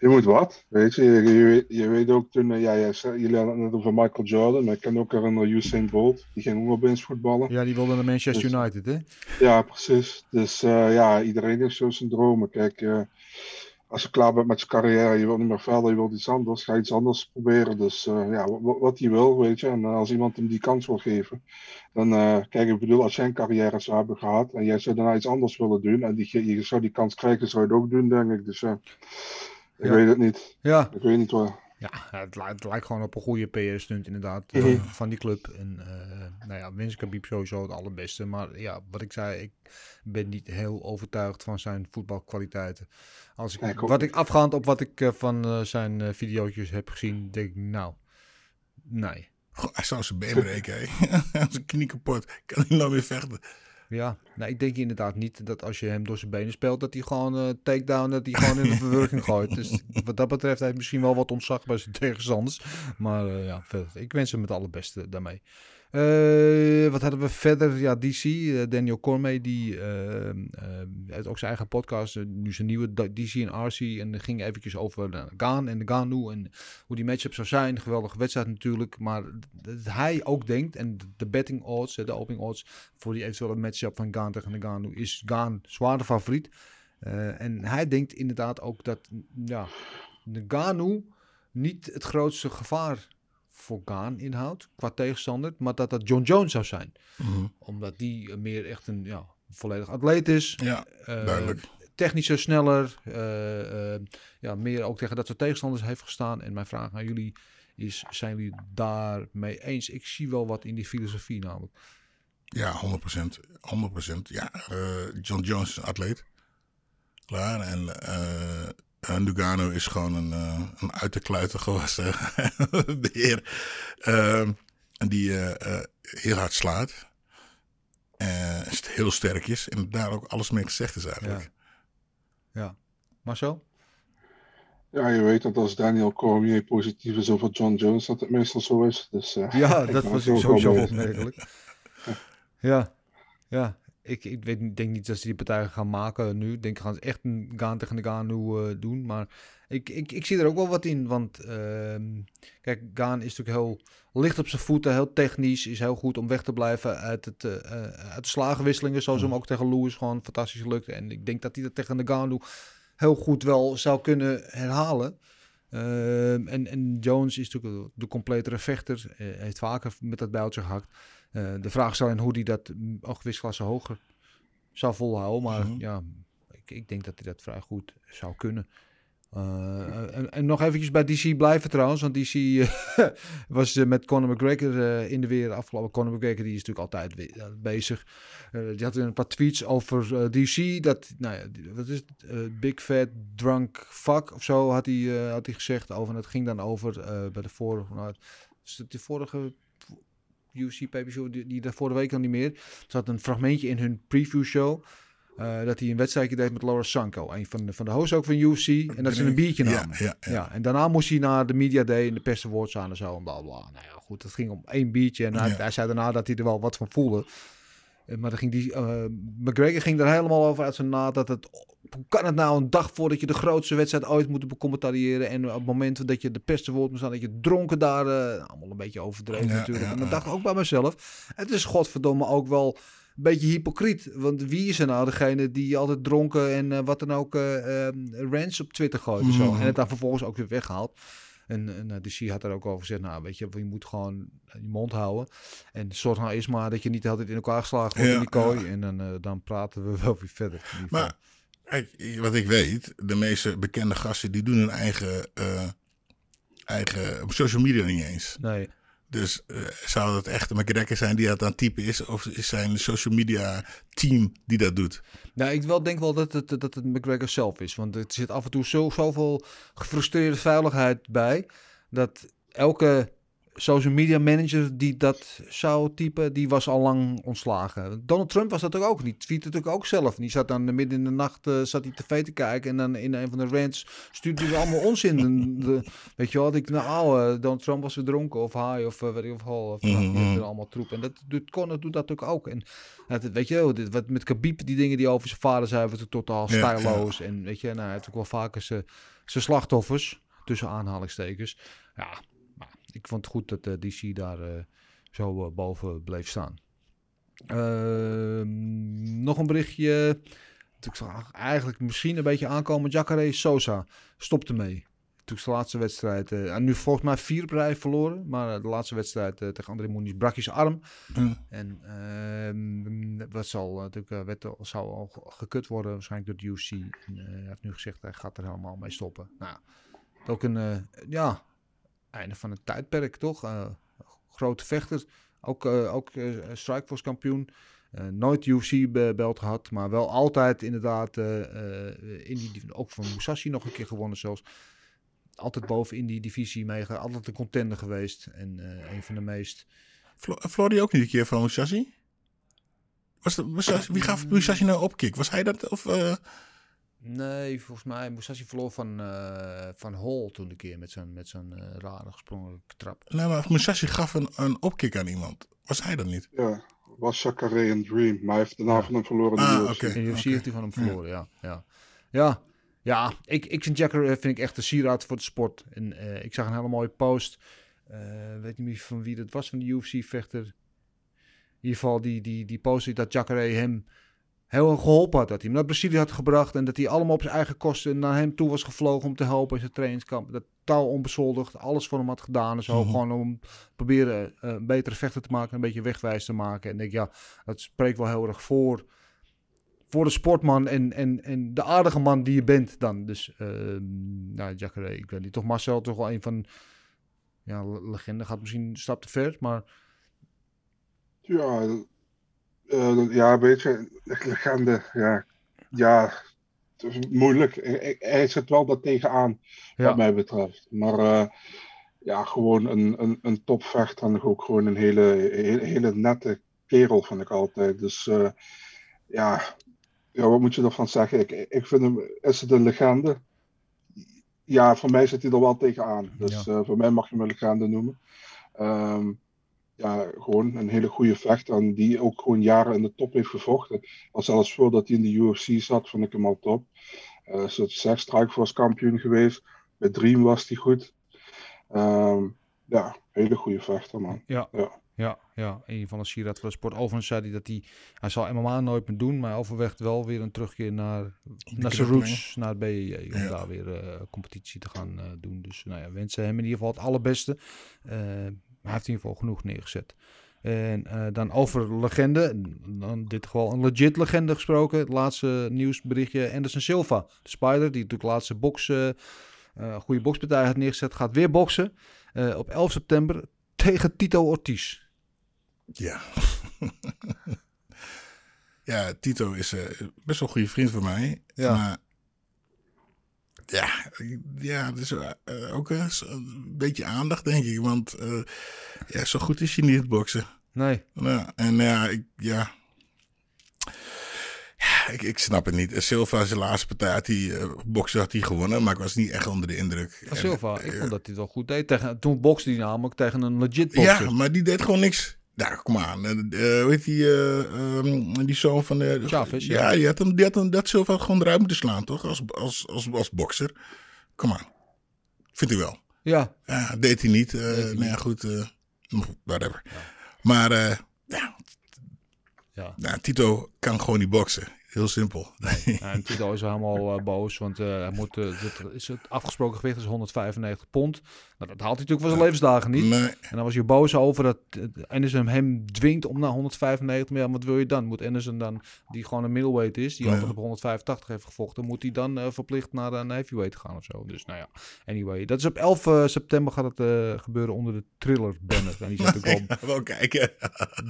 Je moet wat, weet je. Je, je, weet- je weet ook toen, eh, ja, ja, ze- jullie hadden het net over Michael Jordan, maar ik ken ook een Usain Bolt, die ging ook opeens voetballen. Ja, die wilde naar Manchester Dus- United, hè? Ja, precies. Dus eh, ja, iedereen heeft zo zijn dromen. Kijk, eh, als je klaar bent met je carrière, je wilt niet meer verder, je wilt iets anders, ga iets anders proberen. Dus eh, ja, wat, hij wil, weet je. En eh, als iemand hem die kans wil geven, dan eh, kijk, ik bedoel, als jij een carrière zou hebben gehad en jij zou daarna iets anders willen doen en die, je zou die kans krijgen, zou je het ook doen, denk ik. Dus ja, ik Ja. weet het niet. Ja. Ik weet niet waar. Ja, het lijkt, het lijkt gewoon op een goede PR-stunt inderdaad van die club. En eh, nou ja, wens Khabib sowieso het allerbeste. Maar ja, wat ik zei, ik ben niet heel overtuigd van zijn voetbalkwaliteiten. Als ik, wat ik afgaand op wat ik eh, van eh, zijn video's heb gezien, denk ik nou, nee. Goh, hij zou zijn been breken, hè. Hij zijn knie kapot. Kan niet lang meer vechten. Ja, nou, ik denk inderdaad niet dat als je hem door zijn benen speelt, dat hij gewoon eh takedown, dat hij gewoon in de verwerking gooit. Dus wat dat betreft heeft hij misschien wel wat ontzag bij zijn tegenstanders. Maar eh, ja, verder, ik wens hem het allerbeste daarmee. Eh, wat hadden we verder? Ja, DC, eh, Daniel Cormier, die heeft ook zijn eigen podcast, eh, nu zijn nieuwe DC en RC. En ging eventjes over Gaan en de Ganu en hoe die matchup zou zijn. Geweldige wedstrijd natuurlijk. Maar dat hij ook denkt, en de betting odds, de opening odds voor die eventuele matchup van Gaan tegen de Ganu, is Gaan zwaar de favoriet. En hij denkt inderdaad ook dat ja, de Ganu niet het grootste gevaar voor Gaan inhoudt qua tegenstander, maar dat dat John Jones zou zijn. Mhm. Omdat die meer echt een ja, volledig atleet is. Ja, Eh, duidelijk. Technischer, sneller. eh, eh, ja, meer ook tegen dat soort tegenstanders heeft gestaan. En mijn vraag aan jullie is, zijn jullie daarmee eens? Ik zie wel wat in die filosofie namelijk. Ja, 100%. 100%. Ja, John Jones is een atleet. Klaar. En eh en Lugano is gewoon een, eh, een uit de kluiten gewassen beheer. Ehm, en die eh, eh, heel hard slaat. En heel sterk is. En daar ook alles mee gezegd is eigenlijk. Ja. Marcel? Ja, je weet dat als Daniel Cormier positief is over John Jones, dat het meestal zo is. Dus, eh, Ja, dat was ook sowieso opmerkelijk. Ja, ja. Ik, ik weet, denk niet dat ze die partijen gaan maken nu. Ik denk gaan ze echt een Gaan tegen de Gaan eh, doen. Maar ik, ik, ik zie er ook wel wat in. Want ehm, kijk, Gaan is natuurlijk heel licht op zijn voeten. Heel technisch. Is heel goed om weg te blijven uit, het, eh, eh, uit de slagenwisselingen. Zoals hem ook tegen Lewis gewoon fantastisch lukte. En ik denk dat hij dat tegen de Gaan heel goed wel zou kunnen herhalen. Ehm, en, en Jones is natuurlijk de completere vechter. heeft vaker met dat bijltje gehakt. Eh, de vraag is alleen hoe hij dat mm, ook gewichtsklasse hoger zou volhouden. Maar Mhm. ja, ik, ik denk dat hij dat vrij goed zou kunnen. Eh, en, en nog eventjes bij DC blijven trouwens. Want DC eh, was met Conor McGregor in de weer afgelopen. Conor McGregor die is natuurlijk altijd bezig. Die had een paar tweets over DC. Dat, nou ja, wat is het? Big fat drunk fuck of zo had hij, had hij gezegd over. En het ging dan over bij de vorige... Nou, is het de vorige UFC pay show die, die daar vorige week al niet meer. Er zat een fragmentje in hun preview show. eh, dat hij een wedstrijdje deed met Laura Sanko. Een van de, van de hosts ook van UFC. En dat ze een biertje Ja, namen. ja, ja. en daarna moest hij naar de media day en de pers awards aan en zo. En bla bla. Nou ja, goed. Het ging om één biertje. En hij, hij zei daarna dat hij er wel wat van voelde. Eh, Maar dan ging die, eh, McGregor ging er helemaal over uit zijn naad dat het... Hoe kan het nou een dag voordat je de grootste wedstrijd ooit moet becommentariëren... en op het moment dat je de pers woord moet staan... dat je dronken daar... eh, allemaal een beetje overdreven Ja, natuurlijk. ja, en dan dacht ik ook bij mezelf... het is godverdomme ook wel een beetje hypocriet. Want wie is er nou degene die altijd dronken... en eh, wat dan ook eh, rants op Twitter gooit en zo... Mhm. en het dan vervolgens ook weer weghaalt... En, en de C had er ook over gezegd, nou weet je, je moet gewoon je mond houden. En zorg nou eerst maar dat je niet altijd in elkaar geslagen wordt Ja, in die kooi. En dan, dan praten we wel weer verder. Maar kijk, wat ik weet, de meeste bekende gasten die doen hun eigen, eh, eigen op social media niet eens. Nee. Dus eh, zou dat echt een McGregor zijn die dat aan het typen is? Of is zijn social media team die dat doet? Nou, ik wel denk wel dat het, dat het McGregor zelf is. Want er zit af en toe zo, zoveel gefrustreerde veiligheid bij. Dat elke social media manager die dat zou typen, die was al lang ontslagen. Donald Trump was dat ook, ook niet. Tweette natuurlijk ook zelf. Die zat dan midden in de nacht eh, zat hij tv te kijken en dan in een van de rants stuurde hij allemaal onzin. De, de- weet je wel, ik nou, oh, eh, Donald Trump was weer dronken of high of uh, weet ik of hol of Mhm, mhm. allemaal troep. En dat doet Conor doet dat ook ook. En het, weet je dit, wat met Khabib, die dingen die over zijn vader zei, was totaal Ja, ja. stijloos. En weet je, nou, hij heeft ook wel vaker zijn zijn slachtoffers tussen aanhalingstekens. Ja, ik vond het goed dat eh, DC daar eh, zo eh, boven bleef staan. Ehm, nog een berichtje. Ik zag eigenlijk misschien een beetje aankomen. Jacare Sosa stopte mee. Toen zijn laatste wedstrijd. eh, en nu volgens mij vier op rij verloren. Maar de laatste wedstrijd tegen André Muniz brak hij zijn arm. En ehm, wat zal natuurlijk werd, al- zou al ge- gekut worden waarschijnlijk door de. En, eh, hij heeft nu gezegd hij gaat er helemaal mee stoppen. Nou, ook een ja, einde van een tijdperk toch? Eh, grote vechter. Ook, eh ook eh, Strikeforce kampioen. Nooit UFC-belt gehad, maar wel altijd inderdaad in die, ook van Musashi nog een keer gewonnen zelfs. Altijd boven in die divisie meegegaan. Altijd een contender geweest. En een van de meest... Flo- Floor die ook niet een keer van Musashi? Was de, Musashi wie gaf Musashi nou opkick? Was hij dat? Of, Nee, volgens mij Musashi verloor van, eh van Hall toen een keer met zo'n met zo'n eh, rare gesprongen trap. Nee, maar Musashi gaf een, een opkick aan iemand. Was hij dat niet? Ja, was Jacare een Dream. Maar hij heeft daarna van hem verloren de Ah, UFC. oké. In de UFC oké. heeft hij van hem verloren, ja. Ja, ja. ja ik, ik vind Jacker eh, vind ik echt een sieraad voor de sport. En eh, ik zag een hele mooie post. Eh, weet niet meer van wie dat was, van de UFC-vechter. In ieder geval, die, die, die post dat Jacare hem heel erg geholpen had. Dat hij hem naar Brazilië had gebracht. En dat hij allemaal op zijn eigen kosten naar hem toe was gevlogen om te helpen in zijn trainingskamp. Dat taal onbezoldigd, alles voor hem had gedaan. En zo Mhm. gewoon om proberen eh, een betere vechter te maken, een beetje wegwijs te maken. En ik denk, ja, dat spreekt wel heel erg voor voor de sportman en, en, en de aardige man die je bent dan. Dus, ehm nou, Jacare, ik weet niet. Toch Marcel, toch wel een van... Ja, le- legende gaat misschien een stap te ver, maar... Ja, eh, ja, weet je, legende, ja, ja, het is moeilijk. Hij, zit wel daar tegenaan, Ja. wat mij betreft. Maar eh, ja, gewoon een, een, een topvechter en ook gewoon een hele, hele, hele nette kerel, vind ik altijd. Dus eh, ja, ja, wat moet je ervan zeggen? Ik, ik vind hem, is het een legende? Ja, voor mij zit hij er wel tegenaan. Dus voor mij mag je hem een legende noemen. Ehm, ja, gewoon een hele goede vechter. En die ook gewoon jaren in de top heeft gevochten. Al zelfs voordat hij in de UFC zat, vond ik hem al top. Eh zoals zes Strikeforce kampioen geweest. Bij Dream was hij goed. Ehm, ja, hele goede vechter, man. Ja. Ja. Ja, ja, een van de sieraad van de sport. Overigens zei hij dat hij... Hij zal MMA nooit meer doen, maar overweegt wel weer een terugkeer naar, naar zijn roots, naar het BJJ. Om Ja. daar weer eh, competitie te gaan eh, doen. Dus nou ja, wensen hem in ieder geval het allerbeste. Eh, hij heeft in ieder geval genoeg neergezet. En eh, dan over legende, dan in dit geval een legit legende gesproken. Het laatste nieuwsberichtje, Anderson Silva, de spider, die natuurlijk laatste box, eh, goede bokspartij had neergezet, gaat weer boksen. op 11 september tegen Tito Ortiz. Ja. ja, Tito is best wel een goede vriend van mij. Ja. Maar ja, ja eh, ook eh, een beetje aandacht, denk ik. Want ja, zo goed is hij niet het boksen. Nee. Ja, en ja, ik, ja. Ja, ik, ik snap het niet. Silva, zijn laatste partij, eh, boksen had hij gewonnen, maar ik was niet echt onder de indruk. Van En, Silva, ik vond dat hij het wel goed deed. Tegen, toen bokste hij namelijk tegen een legit bokser. Ja, maar die deed gewoon niks. Ja, kom aan. Eh, eh, hoe heet die, eh, ehm, die zoon van de... Chavez, ja. ja. die had hem, die had hem dat Silva gewoon eruit moeten slaan, toch? Als, als, als, als bokser. Kom aan. Vindt u wel. Ja. Ja, deed hij niet. Eh hij nou ja, goed. eh, whatever. Maar eh, ja, Ja. nou, Tito kan gewoon niet boksen. Heel simpel. Ja, en Tito is helemaal eh, boos, want eh, hij moet, eh, het, is het afgesproken gewicht is 195 pond. Nou, dat haalt hij natuurlijk van zijn levensdagen niet. Nee. En dan was je boos over dat Anderson hem dwingt om naar 195. Maar ja, wat wil je dan? Moet Anderson dan, die gewoon een middleweight is, die Ja. altijd op 185 heeft gevochten, moet hij dan eh, verplicht naar een heavyweight gaan of zo? Dus nou ja, anyway. Dat is op 11 eh, september gaat het eh, gebeuren onder de Thriller banner. En die is natuurlijk wel wel kijken.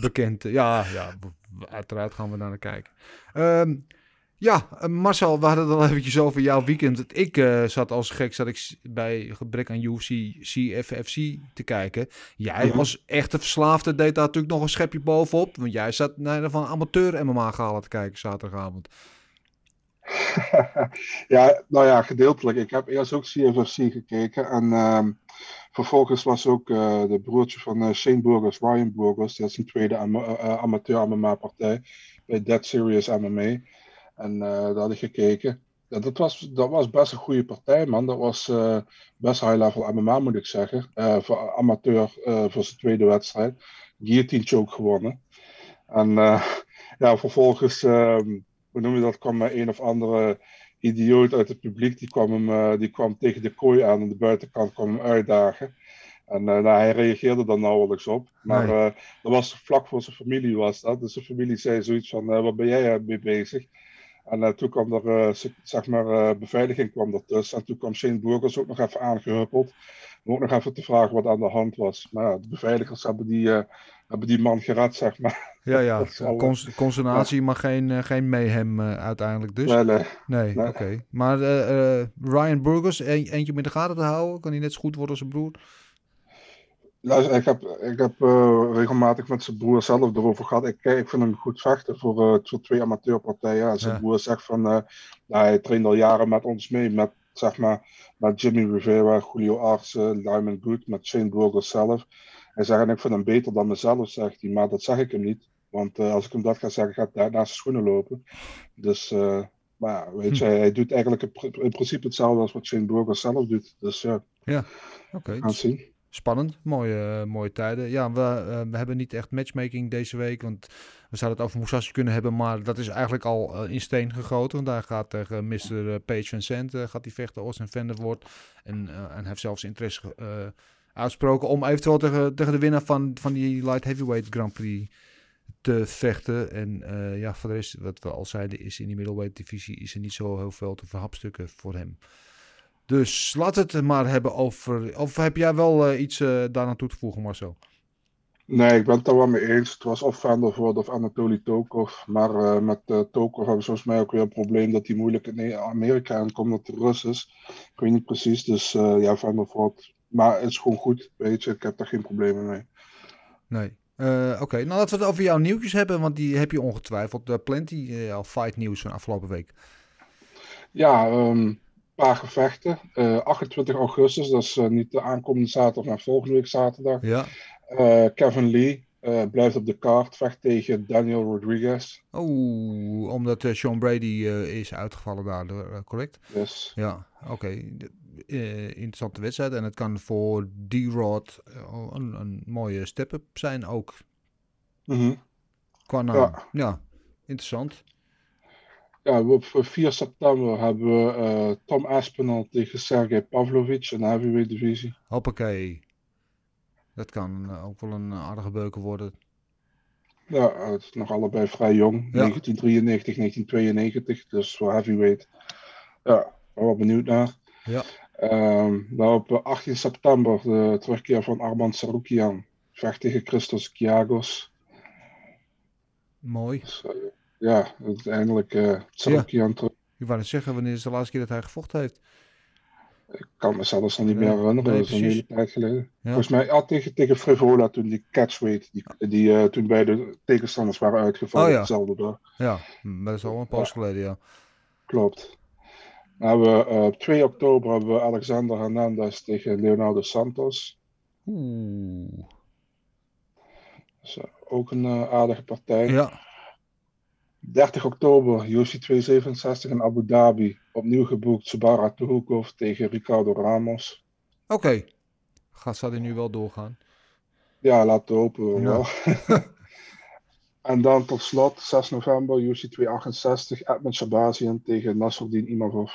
bekend. Ja, ja, uiteraard gaan we naar kijken. Ehm, Ja, eh, Marcel, we hadden het al eventjes over jouw weekend. Ik eh, zat als gek zat ik bij gebrek aan UFC CFFC te kijken. Jij Mhm. als echte verslaafde deed daar natuurlijk nog een schepje bovenop. Want jij zat naar van amateur MMA gehalen te kijken zaterdagavond. ja, nou ja, gedeeltelijk. Ik heb eerst ook CFFC gekeken. En ehm, vervolgens was ook eh, de broertje van eh, Shane Burgos, Ryan Burgos. Dat is een tweede ama- amateur MMA-partij bij Dead Serious MMA. En eh daar had ik gekeken. Ja, dat, was, dat was best een goede partij, man. Dat was eh, best high-level MMA, moet ik zeggen. Eh, voor amateur voor zijn tweede wedstrijd. Guillotine choke gewonnen. En ja, vervolgens, ehm, hoe noem je dat, kwam een of andere idioot uit het publiek. Die kwam, hem, die kwam tegen de kooi aan aan de buitenkant, kwam hem uitdagen. En nou, hij reageerde daar nauwelijks op. Maar Nee. dat was vlak voor zijn familie was dat. Dus zijn familie zei zoiets van, wat ben jij mee bezig? En eh, toen kwam er, eh, zeg maar, eh, beveiliging kwam er tussen. En toen kwam Shane Burgers ook nog even aangehuppeld. Om ook nog even te vragen wat aan de hand was. Maar ja, de beveiligers hebben die, hebben die man gered, zeg maar. Ja, ja. Cons- consternatie, maar geen, geen mayhem uiteindelijk dus. Nee, nee. Nee, Nee. oké. Maar Ryan Burgos, een- eentje om in de gaten te houden. Kan hij net zo goed worden als zijn broer? Ik heb, ik heb eh, regelmatig met zijn broer zelf erover gehad. Ik, kijk, ik vind hem goed vechten voor, eh, voor twee amateurpartijen. En zijn Ja. broer zegt van, eh, hij traint al jaren met ons mee. Met, zeg maar, met Jimmy Rivera, Julio Arce, Lyman Good, met Shane Burgos zelf. Hij zegt, en ik vind hem beter dan mezelf, zegt hij. Maar dat zeg ik hem niet. Want eh, als ik hem dat ga zeggen, gaat hij naast zijn schoenen lopen. Dus, eh, maar weet je, hij doet eigenlijk in, pr- in principe hetzelfde als wat Shane Burgos zelf doet. Dus ja, Ja, oké. gaan zien. Spannend, mooie, eh, mooie tijden. Ja, we, eh, we hebben niet echt matchmaking deze week, want we zouden het over Musashi kunnen hebben, maar dat is eigenlijk al eh, in steen gegoten. Want hij gaat tegen Mr. Page Vincent, eh, gaat hij vechten, Austin Vanderwoord. En, eh, en heeft zelfs interesse eh, uitsproken om eventueel tegen, tegen de winnaar van, van die Light Heavyweight Grand Prix te vechten. En eh, ja, voor de rest, wat we al zeiden, is in die middleweight divisie is er niet zo heel veel te verhapstukken voor hem. Dus we het maar hebben over. Of heb jij wel eh, iets eh, daar aan toe te voegen, Marcel? Nee, ik ben het daar wel mee eens. Het was of Vandervoort of Anatoly Tokov. Maar eh, met eh Tokov hebben we volgens mij ook weer een probleem dat hij moeilijk in Amerika aankomt, dat hij Rus is. Ik weet niet precies, dus eh, ja, Vandervoort. Maar het is gewoon goed, weet je. Ik heb daar geen problemen mee. Nee. Eh, Oké, nou laten we het over jouw nieuwtjes hebben, want die heb je ongetwijfeld. eh, plenty eh, al fight nieuws van afgelopen week. Ja, een paar gevechten. Eh, 28 augustus, dat is eh, niet de aankomende zaterdag, maar volgende week zaterdag. Ja. Eh, Kevin Lee eh, blijft op de kaart, vecht tegen Daniel Rodriguez. Oeh, omdat eh, Sean Brady eh, is uitgevallen daardoor, eh, correct? Yes. Ja, oké. Eh, interessante wedstrijd. En het kan voor D-Rod eh, een, een mooie step-up zijn ook. Mhm. Qua naam. Ja. Ja, interessant. Ja, we- op 4 september hebben we eh, Tom Aspinall tegen Sergej Pavlovich in de heavyweight divisie. Hoppakee. Dat kan eh, ook wel een aardige beuken worden. Ja, het is nog allebei vrij jong. 1993, 1992, dus voor heavyweight. Ja, wel benieuwd naar. Ja. Ehm, dan op eh, 18 september de terugkeer van Arman Sarukian. Vecht tegen Christos Kiagos. Mooi. Dus, eh, ja, uiteindelijk eh Sarukian terug. Ik wou net zeggen, wanneer is de laatste keer dat hij gevochten heeft? Ik kan me zelfs nog niet meer herinneren, nee, dat is een hele tijd geleden. Ja. Volgens mij, ja, tegen, tegen Frivola toen die catchweight, die, die eh, toen bij de tegenstanders waren uitgevallen, Oh ja. hetzelfde dag. Ja, maar dat is al een poos geleden, ja. Klopt. Dan hebben we, eh, op 2 oktober hebben we Alexander Hernandez tegen Leonardo Santos. Oeh. Dus, eh, ook een eh, aardige partij. Ja. 30 oktober, UFC 267 in Abu Dhabi. Opnieuw geboekt Sabara Tuhukov tegen Ricardo Ramos. Oké. Gaat, zal hij nu wel doorgaan? Ja, laten we hopen Ja. wel. en dan tot slot, 6 november, UFC 268, Edmund Shabazian tegen Nasruddin Imavov.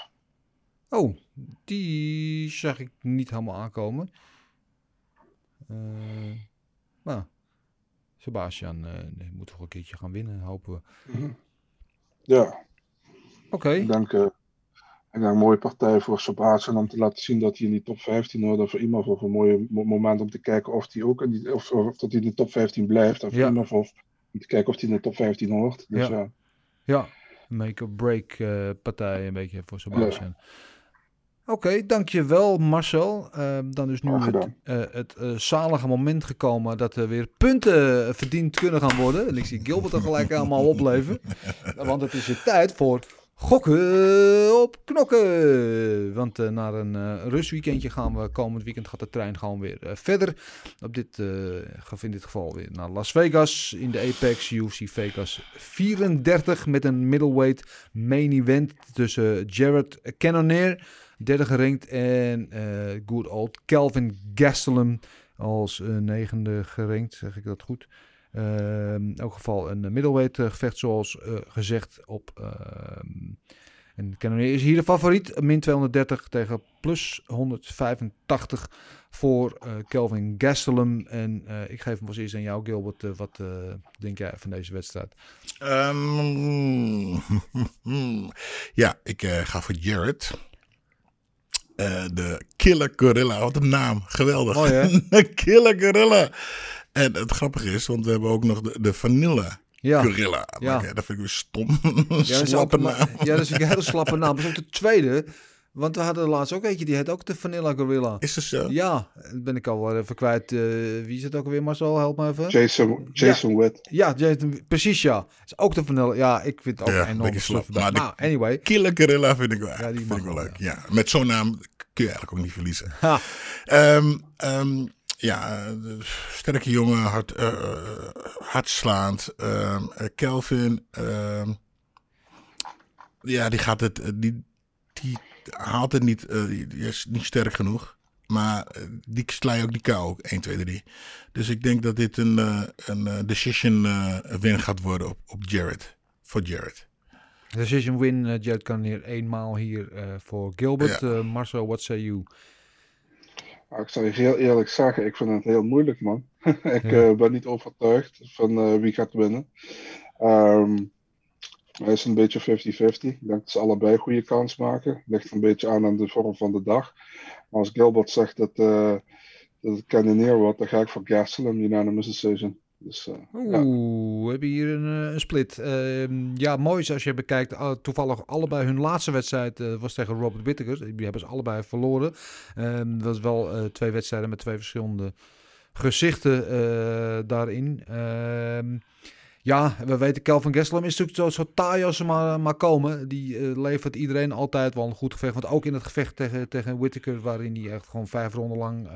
Oh, die zag ik niet helemaal aankomen. Eh nou, Sebastian eh, moet toch een keertje gaan winnen, hopen we. Mhm. Ja, Oké. ik denk, eh, ik denk een mooie partij voor Shabazian om te laten zien dat hij in die top 15 hoort. En voor Imavov een mooi mo- moment om te kijken of hij ook in die, of, of dat hij in de top 15 blijft. Voor Ja. Imavov om te kijken of hij in de top 15 hoort. Dus Ja. ja. Ja, make-or-break eh, partij een beetje voor Sebastian. Oké, dankjewel Marcel. Ehm, dan is nu het, eh, het eh, zalige moment gekomen dat er weer punten verdiend kunnen gaan worden. En ik zie Gilbert er gelijk allemaal opleven. Want het is weer tijd voor gokken op knokken. Want eh, naar een rustweekendje gaan we komend weekend gaat de trein gewoon weer verder. Op dit, in dit geval weer naar Las Vegas in de Apex UFC Vegas 34 met een middleweight main event tussen Jared Cannonier, derde gerankt, en eh good old Calvin Gastelum als eh, negende gerankt, zeg ik dat goed. Ehm, in elk geval een middleweight eh, gevecht zoals gezegd op... ehm, en Cannonier is hier de favoriet. Min 230 tegen plus 185 voor eh, Kelvin Gastelum. En ik geef hem als eerst aan jou, Gilbert. Wat denk jij van deze wedstrijd? Ehm, ja, ik ga voor Jared. Eh, de Killer Gorilla. Wat een naam. Geweldig. Mooi, hè? de Killer Gorilla. En het grappige is, want we hebben ook nog de, de Vanilla Ja. Gorilla. Ja. Dat vind ik weer stom. Ja, Slappe naam. ja, dat is een hele slappe naam. Dat is ook de tweede. Want we hadden laatst ook eentje, die heet ook de Vanilla Gorilla. Is dat zo? Ja, dat ben ik al even kwijt. Eh, wie is het ook alweer, Marcel? Help me even. Jason, Jason Witt. Ja, Jason, precies ja. Is ook de Vanilla. Ja, ik vind het ook Ja, een enorm slap. Maar Nou, anyway. Killer Gorilla vind ik wel, Ja, die vind ik wel leuk. Ja. Met zo'n naam kun je eigenlijk ook niet verliezen. Ha. Ehm, ja, eh, sterke jongen, hard, hardslaand. Eh, Kelvin, ja, die gaat het, die, die haalt het niet, eh, die is niet sterk genoeg. Maar eh, die sla je ook die kou, ook 1, 2, 3. Dus ik denk dat dit een, eh, een decision eh, win gaat worden op, op Jared. Voor Jared. Decision win. Jared Cannonier eenmaal hier eh, voor Gilbert. Ja. Eh, Marcel, what say you? Nou, ik zal je heel eerlijk zeggen, ik vind het heel moeilijk, man. ik Ja. eh, ben niet overtuigd van eh, wie gaat winnen. Ehm het is een beetje 50-50. Ik denk dat ze allebei goede kans maken. Ligt een beetje aan aan de vorm van de dag. Maar als Gilbert zegt dat, eh dat het Cannonier wordt, dan ga ik voor Gastelum, unanimous decision. Dus, eh, ja. Oeh, we hebben hier een, eh, een split. Ehm, ja, mooi is als je bekijkt. toevallig allebei hun laatste wedstrijd was tegen Robert Whittaker. Die hebben ze allebei verloren. Ehm dat was wel twee wedstrijden met twee verschillende gezichten daarin. Ja, we weten Kelvin Gastelum is natuurlijk zo, zo taai als ze maar, maar komen. Die eh, levert iedereen altijd wel een goed gevecht. Want ook in het gevecht tegen, tegen Whittaker, waarin hij echt gewoon vijf ronden lang eh,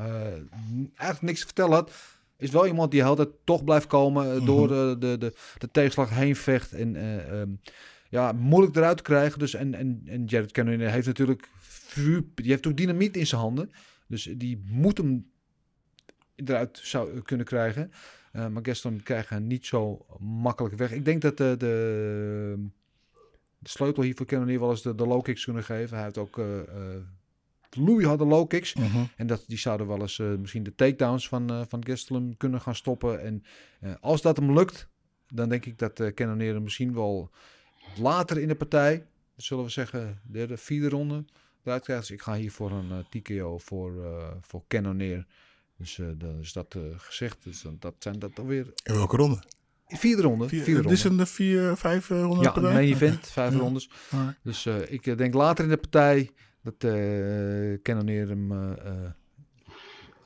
eigenlijk niks te vertellen had. Is wel iemand die altijd toch blijft komen, eh, door de, de, de, de tegenslag heen vecht. En eh, ehm, ja, moeilijk eruit te krijgen. Dus, en, en, en Jared Cannonier heeft natuurlijk vuur, die heeft ook dynamiet in zijn handen. Dus die moet hem eruit zou kunnen krijgen. Eh, maar Gaston krijgt hem niet zo makkelijk weg. Ik denk dat de, de, de sleutel hier voor Cannonier wel eens de, de low kicks kunnen geven. Hij heeft ook eh eh Louis had de low kicks. Mhm. En dat, die zouden wel eens eh, misschien de takedowns van, eh van Gastelum kunnen gaan stoppen. En eh, als dat hem lukt, dan denk ik dat uh, Cannonier misschien wel later in de partij, zullen we zeggen, derde, vierde ronde, eruit krijgt. Dus ik ga hier voor een eh, TKO voor, eh voor Cannonier. Dus eh, dan is dat eh, gezegd. Dus dan, dat zijn dat alweer In welke ronde? vierde ronde. Vier, vierde dit is ronde. een vier, vijf eh, ronde Ja, een main event, vijf Ja. rondes. Dus eh, ik eh, denk later in de partij dat eh Cannonier hem eh, eh,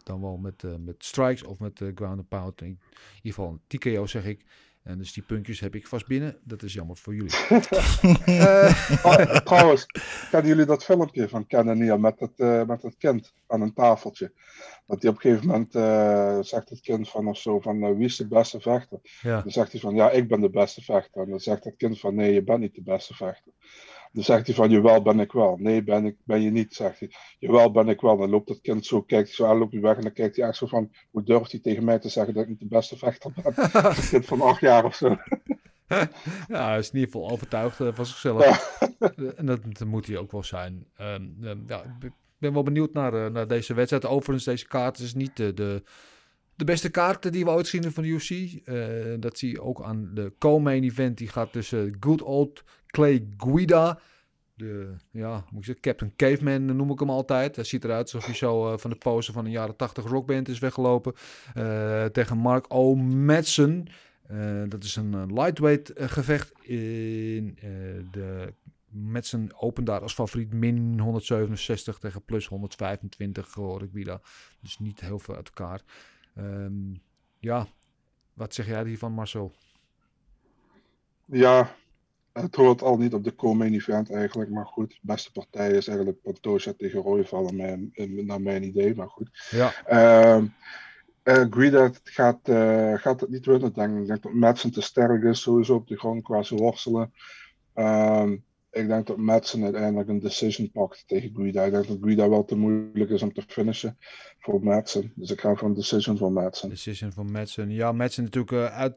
dan wel met, eh, met strikes of met eh, ground and pound. In ieder geval een TKO zeg ik. En dus die puntjes heb ik vast binnen. Dat is jammer voor jullie. Eh, Oh, trouwens, kennen jullie dat filmpje van Cannonier met het, eh, met het kind aan een tafeltje? Dat hij op een gegeven moment eh, zegt het kind van of zo van wie is de beste vechter? ja. Dan zegt hij van ja, ik ben de beste vechter. En dan zegt het kind van nee, je bent niet de beste vechter. Dan zegt hij van jawel ben ik wel. Nee, ben, ik, ben je niet, zegt hij. Jawel ben ik wel. Dan loopt het kind zo, kijkt hij zo aan, loopt hij weg en dan kijkt hij echt zo van hoe durft hij tegen mij te zeggen dat ik niet de beste vechter ben? een kind van acht jaar of zo. ja, hij is in ieder geval overtuigd eh, van zichzelf. Eh, en dat, dat moet hij ook wel zijn. Ehm, ehm, ja, ik ben wel benieuwd naar, eh, naar deze wedstrijd. Overigens, deze kaart is niet de, de, de beste kaart die we ooit zien van de UFC. Eh, dat zie je ook aan de co-main event. Die gaat tussen Good Old Clay Guida. De, ja, moet ik zeggen, Captain Caveman noem ik hem altijd. Hij ziet eruit alsof hij zo eh, van de pose van een jaren 80 rockband is weggelopen. Eh, tegen Mark O. Madsen. Eh, dat is een eh, lightweight eh, gevecht in eh, de Madsen open daar als favoriet min 167 tegen plus 125 hoor ik Guida. Dus niet heel veel uit elkaar. Ehm, ja, wat zeg jij hiervan Marcel? Ja, het hoort al niet op de co-main event eigenlijk, maar goed. De beste partij is eigenlijk Pantoja tegen Royval, naar mijn, in- naar mijn idee, maar goed. Ja. Eh, Guida gaat, eh, gaat het niet winnen, denk ik. Ik denk dat Madsen te sterk is, sowieso op de grond qua zijn worstelen. Ehm, ik denk dat Madsen uiteindelijk een decision pakt tegen Guida. Ik denk dat Guida wel te moeilijk is om te finishen voor Madsen. Dus ik ga voor een decision voor Madsen. Decision van Madsen. Ja, Madsen natuurlijk eh, uit,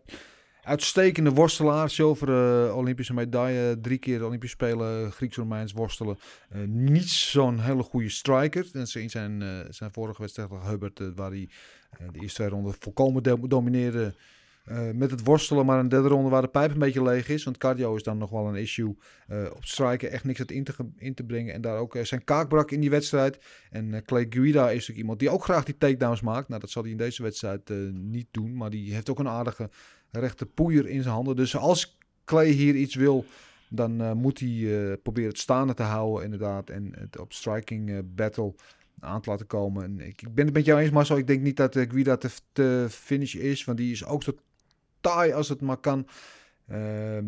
uitstekende worstelaar. Zilveren Olympische medaille. Drie keer Olympische Spelen Grieks-Romeins worstelen. Eh, niet zo'n hele goede striker. En in zijn, eh, zijn vorige wedstrijd tegen Hubbard, eh, waar hij eh, de eerste twee ronden volkomen do- domineerde. Eh, met het worstelen, maar een derde ronde waar de pijp een beetje leeg is. Want cardio is dan nog wel een issue. Eh, op striken echt niks uit in te, in te brengen. En daar ook eh, zijn kaak brak in die wedstrijd. En Clay Guida is natuurlijk iemand die ook graag die takedowns maakt. Nou, dat zal hij in deze wedstrijd niet doen. Maar die heeft ook een aardige rechte poeier in zijn handen. Dus als Clay hier iets wil, dan moet hij proberen het staande te houden inderdaad. En het op striking battle aan te laten komen. En ik, ben het met jou eens, Marcel. Ik denk niet dat Guida te, te finish is. Want die is ook zo taai als het maar kan. Ehm,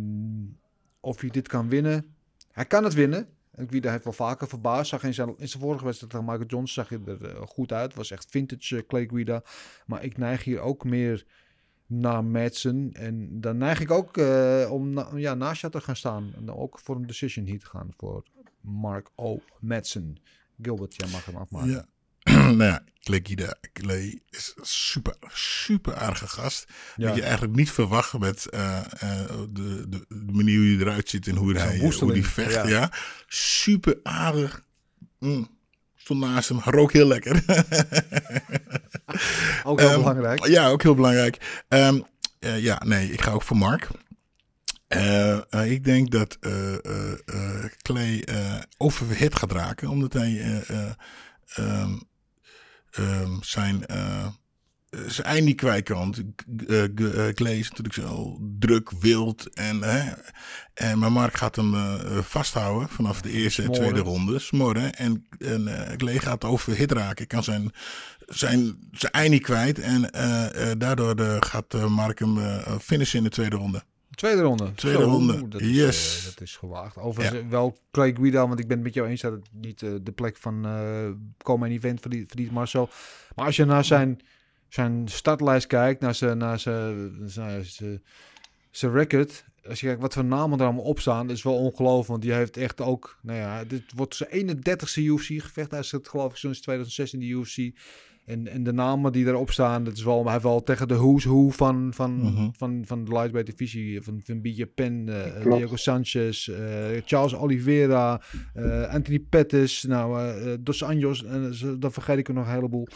of hij dit kan winnen. Hij kan het winnen. En Guida heeft wel vaker verbaasd. Zag in zijn, in zijn vorige wedstrijd tegen Michael Johnson zag je er eh, goed uit. Was echt vintage eh, Clay Guida. Maar ik neig hier ook meer naar Madsen. En dan neig ik ook eh, om ja, naast te gaan staan. En ook voor een decision hier te gaan voor Mark O. Madsen. Gilbert, jij mag hem afmaken. Ja. nou ja, Clay Guida, Clay is super, super aardige gast. Ja. Dat je eigenlijk niet verwacht met eh, eh, de, de, de manier hoe hij eruit ziet en hoe hij, hoe woesteling, hij vecht. ja. Ja. Super aardig. Mm. Stond naast hem, rook heel lekker. Ook heel Ehm, belangrijk. Ja, ook heel belangrijk. Ehm, eh, ja, nee, ik ga ook voor Mark. Eh, eh, ik denk dat eh, eh, eh, Clay eh overhit gaat raken, omdat hij eh, eh, ehm, zijn, eh, zijn eind niet kwijt kan. Eh, eh, Clay is natuurlijk zo druk, wild. En, hè, en, maar Mark gaat hem vasthouden vanaf de eerste en tweede ronde. Smoren. En, en Clay gaat overhit raken. Kan zijn, zijn, zijn eind niet kwijt. En daardoor gaat Mark hem finishen in de tweede ronde. Tweede ronde. Tweede ronde. Dat is, Yes. eh, dat is gewaagd. Overigens wel Clay Guida, want ik ben het met jou eens dat het niet eh, de plek van eh komen event verdient, verdient Marcel. Maar als je naar zijn, zijn startlijst kijkt, naar zijn, naar zijn, zijn, zijn, zijn record. Als je kijkt wat voor namen er allemaal op staan, dat is wel ongelooflijk. Want die heeft echt ook, nou ja, dit wordt zijn 31ste UFC-gevecht. Hij zit geloof ik sinds 2006 in de UFC. En, en de namen die erop staan, dat is wel, hij heeft wel tegen de who's who van, van, Mhm. van, van de lightweight divisie, van, van BJ Penn, eh, Klopt. Diego Sanchez, eh, Charles Oliveira, eh, Anthony Pettis, nou, eh, eh, Dos Anjos, en dan vergeet ik er nog een heleboel.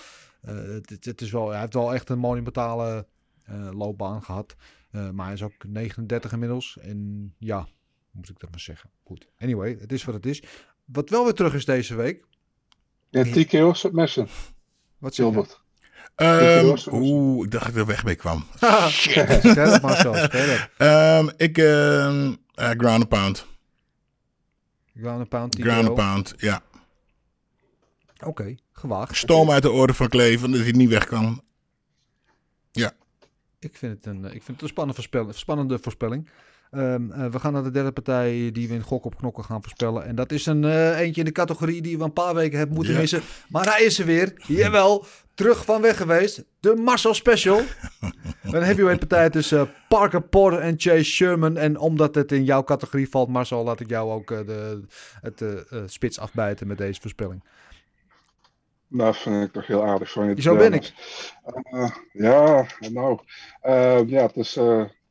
Eh, het, het, is wel, hij heeft wel echt een monumentale eh, loopbaan gehad. Eh, maar hij is ook 39 inmiddels. En ja, hoe moet ik dat maar zeggen? Goed. Anyway, het is wat het is. Wat wel weer terug is deze week. Ja, TKO submission, Wat? Gilbert. Ehm, was- Oeh, ik dacht dat ik er weg mee kwam. Scherp, Marcel, scherp. Ehm, ik, ehm eh, ground and pound. Ground and pound, TKO. Ground and pound, ja. Oké, gewaagd. Stoom uit de orde van Kleven, dat hij niet weg kan. Ja. Ik vind het een, eh, ik vind het een spannende, voorspelling, spannende voorspelling. Ehm, eh, we gaan naar de derde partij die we in Gok op Knokken gaan voorspellen. En dat is een eh, eentje in de categorie die we een paar weken hebben moeten Ja. missen. Maar hij is er weer. Jawel, terug van weg geweest. De Marcel Special. een heavyweight partij tussen eh, Parker Porter en Chase Sherman. En omdat het in jouw categorie valt, Marcel, laat ik jou ook eh, de, het spits afbijten met deze voorspelling. Dat vind ik toch heel aardig van je. Zo ben ik. Eh, ja, nou. eh, ja, het is,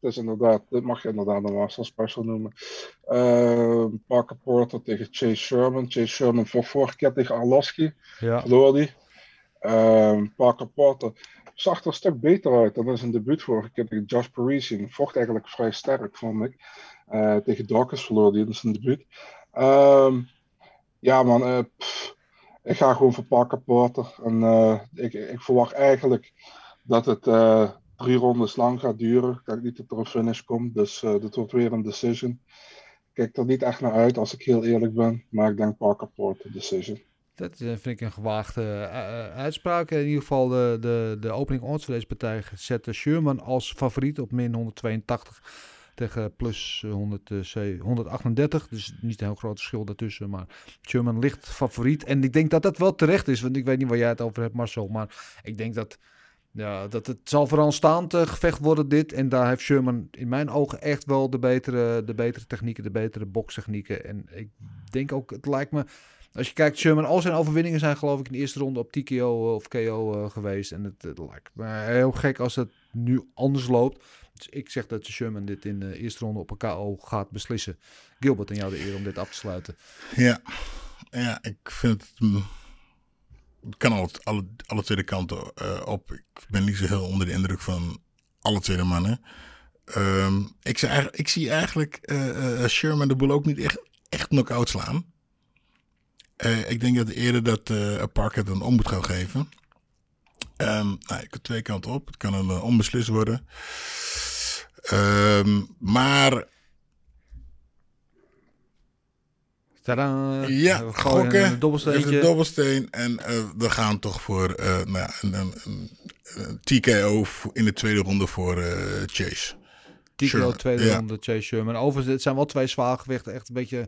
het is inderdaad. Dit mag je inderdaad een Master Special noemen. Eh, Parker Porter tegen Chase Sherman. Chase Sherman voor vorige keer tegen Arlovski. Ja. Verloor die. Eh, Parker Porter zag er een stuk beter uit dan in zijn debuut vorige keer tegen Josh Parisian. Vocht eigenlijk vrij sterk, vond ik. Eh, tegen Dawkins verloor hij in zijn debuut. Ehm, ja, man. eh, pff, ik ga gewoon voor Parker Porter. En eh, ik, ik verwacht eigenlijk dat het, drie rondes lang gaat duren. Ik niet dat er een finish komt. Dus uh, dit wordt weer een decision. Ik kijk er niet echt naar uit als ik heel eerlijk ben. Maar ik denk Parker Porter decision. Dat vind ik een gewaagde uh, uitspraak. In ieder geval de, de, de opening odds voor deze partij zette Sherman als favoriet op min 182 tegen plus 100, 138. Dus niet een heel groot verschil daartussen. Maar Sherman ligt favoriet. En ik denk dat dat wel terecht is. Want ik weet niet waar jij het over hebt, Marcel. Maar ik denk dat, ja, dat het zal vooraanstaand uh, gevecht worden, dit. En daar heeft Sherman in mijn ogen echt wel de betere, de betere technieken, de betere bokstechnieken. En ik denk ook, het lijkt me... Als je kijkt, Sherman, al zijn overwinningen zijn geloof ik in de eerste ronde op TKO of KO uh, geweest. En het, het, lijkt me heel gek als het nu anders loopt. Dus ik zeg dat Sherman dit in de eerste ronde op een KO gaat beslissen. Gilbert, en jou de eer om dit af te sluiten. Ja, ja ik vind het... Kan alle, alle, alle tweede kanten uh, op. Ik ben niet zo heel onder de indruk van alle tweede mannen. Um, ik, zie eigenlijk, ik zie eigenlijk uh, uh, Sherman de boel ook niet echt, echt knock-out slaan. Ik denk dat eerder dat Parker het een om moet gaan geven. Um, nou, ik heb twee kanten op. Het kan een onbeslist worden. Um, maar. Tadaa. Ja, we gokken. Een dobbelsteentje. Is een dobbelsteen. En we gaan toch voor nou ja, een, een, een, TKO in de tweede ronde voor Chase. TKO Sherman. tweede ja. ronde Chase Sherman. Overigens, het zijn wel twee zwaargewichten. Echt een beetje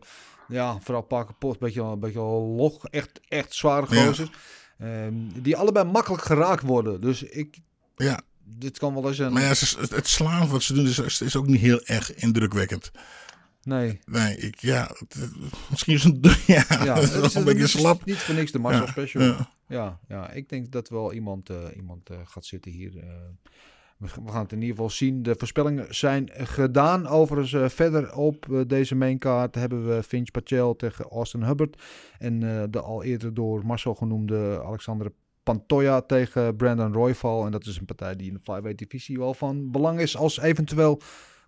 ja, vooral Parker Pot, een beetje, een beetje log. Echt, echt zware gozers. Ja. Um, die allebei makkelijk geraakt worden. Dus ik... Ja. Dit kan wel eens een... Maar ja, het slaan wat ze doen is, is ook niet heel erg indrukwekkend. Nee. Nee, ik, ja, het, misschien is het, ja, ja het is een beetje slap. Niet voor niks de Marcel ja, Special. Ja. ja. Ja, ik denk dat wel iemand, uh, iemand uh, gaat zitten hier... Uh, we gaan het in ieder geval zien. De voorspellingen zijn gedaan. Overigens verder op deze maincard hebben we Finch Pachel tegen Austin Hubbard. En de al eerder door Marcel genoemde Alexander Pantoja tegen Brandon Royval. En dat is een partij die in de flyweight divisie wel van belang is als eventueel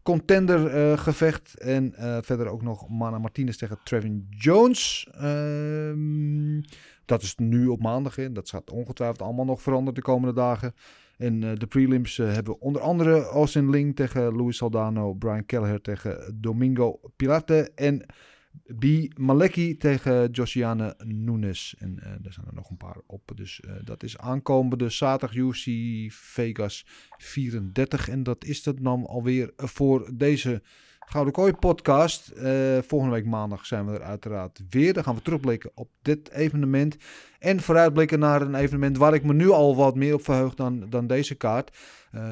contender gevecht. En verder ook nog Mana Martinez tegen Trevin Jones. Ehm, dat is nu op maandag in. Dat gaat ongetwijfeld allemaal nog veranderen de komende dagen. En uh, de prelims hebben onder andere Austin Ling tegen Luis Saldano, Brian Kelleher tegen Domingo Pilate en B. Maleki tegen Josiane Nunes. En uh, er zijn er nog een paar op. Dus dat is aankomende zaterdag UC Vegas 34. En dat is het dan alweer voor deze Gouden Kooi podcast. Uh, volgende week maandag zijn we er uiteraard weer. Dan gaan we terugblikken op dit evenement. En vooruitblikken naar een evenement waar ik me nu al wat meer op verheug dan, dan deze kaart.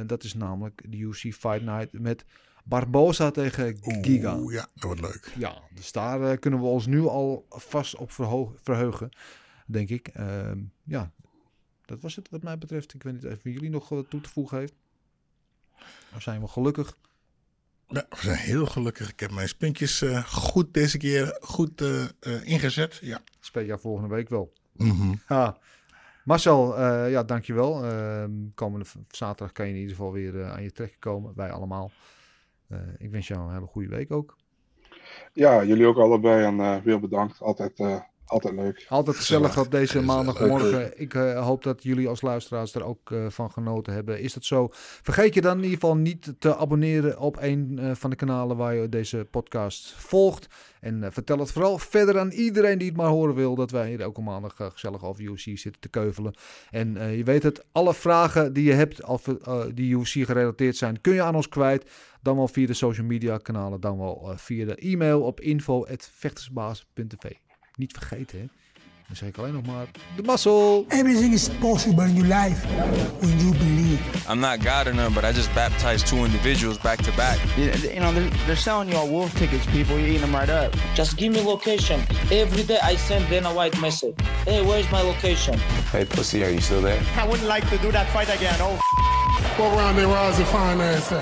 Dat is namelijk de UC Fight Night met Barbosa tegen Giga. Oeh, ja, dat wordt leuk. Ja, dus daar uh, kunnen we ons nu al vast op verheugen, denk ik. Ehm, ja, dat was het wat mij betreft. Ik weet niet of jullie nog wat toe te voegen heeft. Dan zijn we gelukkig. Ja, we zijn heel gelukkig. Ik heb mijn spinkjes uh, goed deze keer goed uh, uh, ingezet. Ja. Speel jou volgende week wel. Mm -hmm. ah. Marcel, ja, dankjewel. Ehm, komende zaterdag kan je in ieder geval weer aan je trekken komen. Wij allemaal. Ik wens jou een hele goede week ook. Ja, jullie ook allebei en weer bedankt. Altijd altijd leuk. Altijd gezellig op deze maandagmorgen. Ik uh, hoop dat jullie als luisteraars er ook uh, van genoten hebben. Is dat zo? Vergeet je dan in ieder geval niet te abonneren op een uh, van de kanalen waar je deze podcast volgt. En vertel het vooral verder aan iedereen die het maar horen wil. Dat wij hier elke maandag gezellig over UFC zitten te keuvelen. En je weet het, alle vragen die je hebt of, die UFC gerelateerd zijn, kun je aan ons kwijt. Dan wel via de social media kanalen, dan wel via de e-mail op info.vechtersbaas.tv niet vergeten. Hè? Dan zeg ik alleen nog maar de muscle. Everything is possible in your life when you believe. I'm not God or none, but I just baptized two individuals back to back. You, you know, they're, they're selling you all wolf tickets, people. You're eating them right up. Just give me location. Every day I send Dana White message. Hey, where's my location? Hey, pussy, are you still there? I wouldn't like to do that fight again. Oh, What round there was the fine ass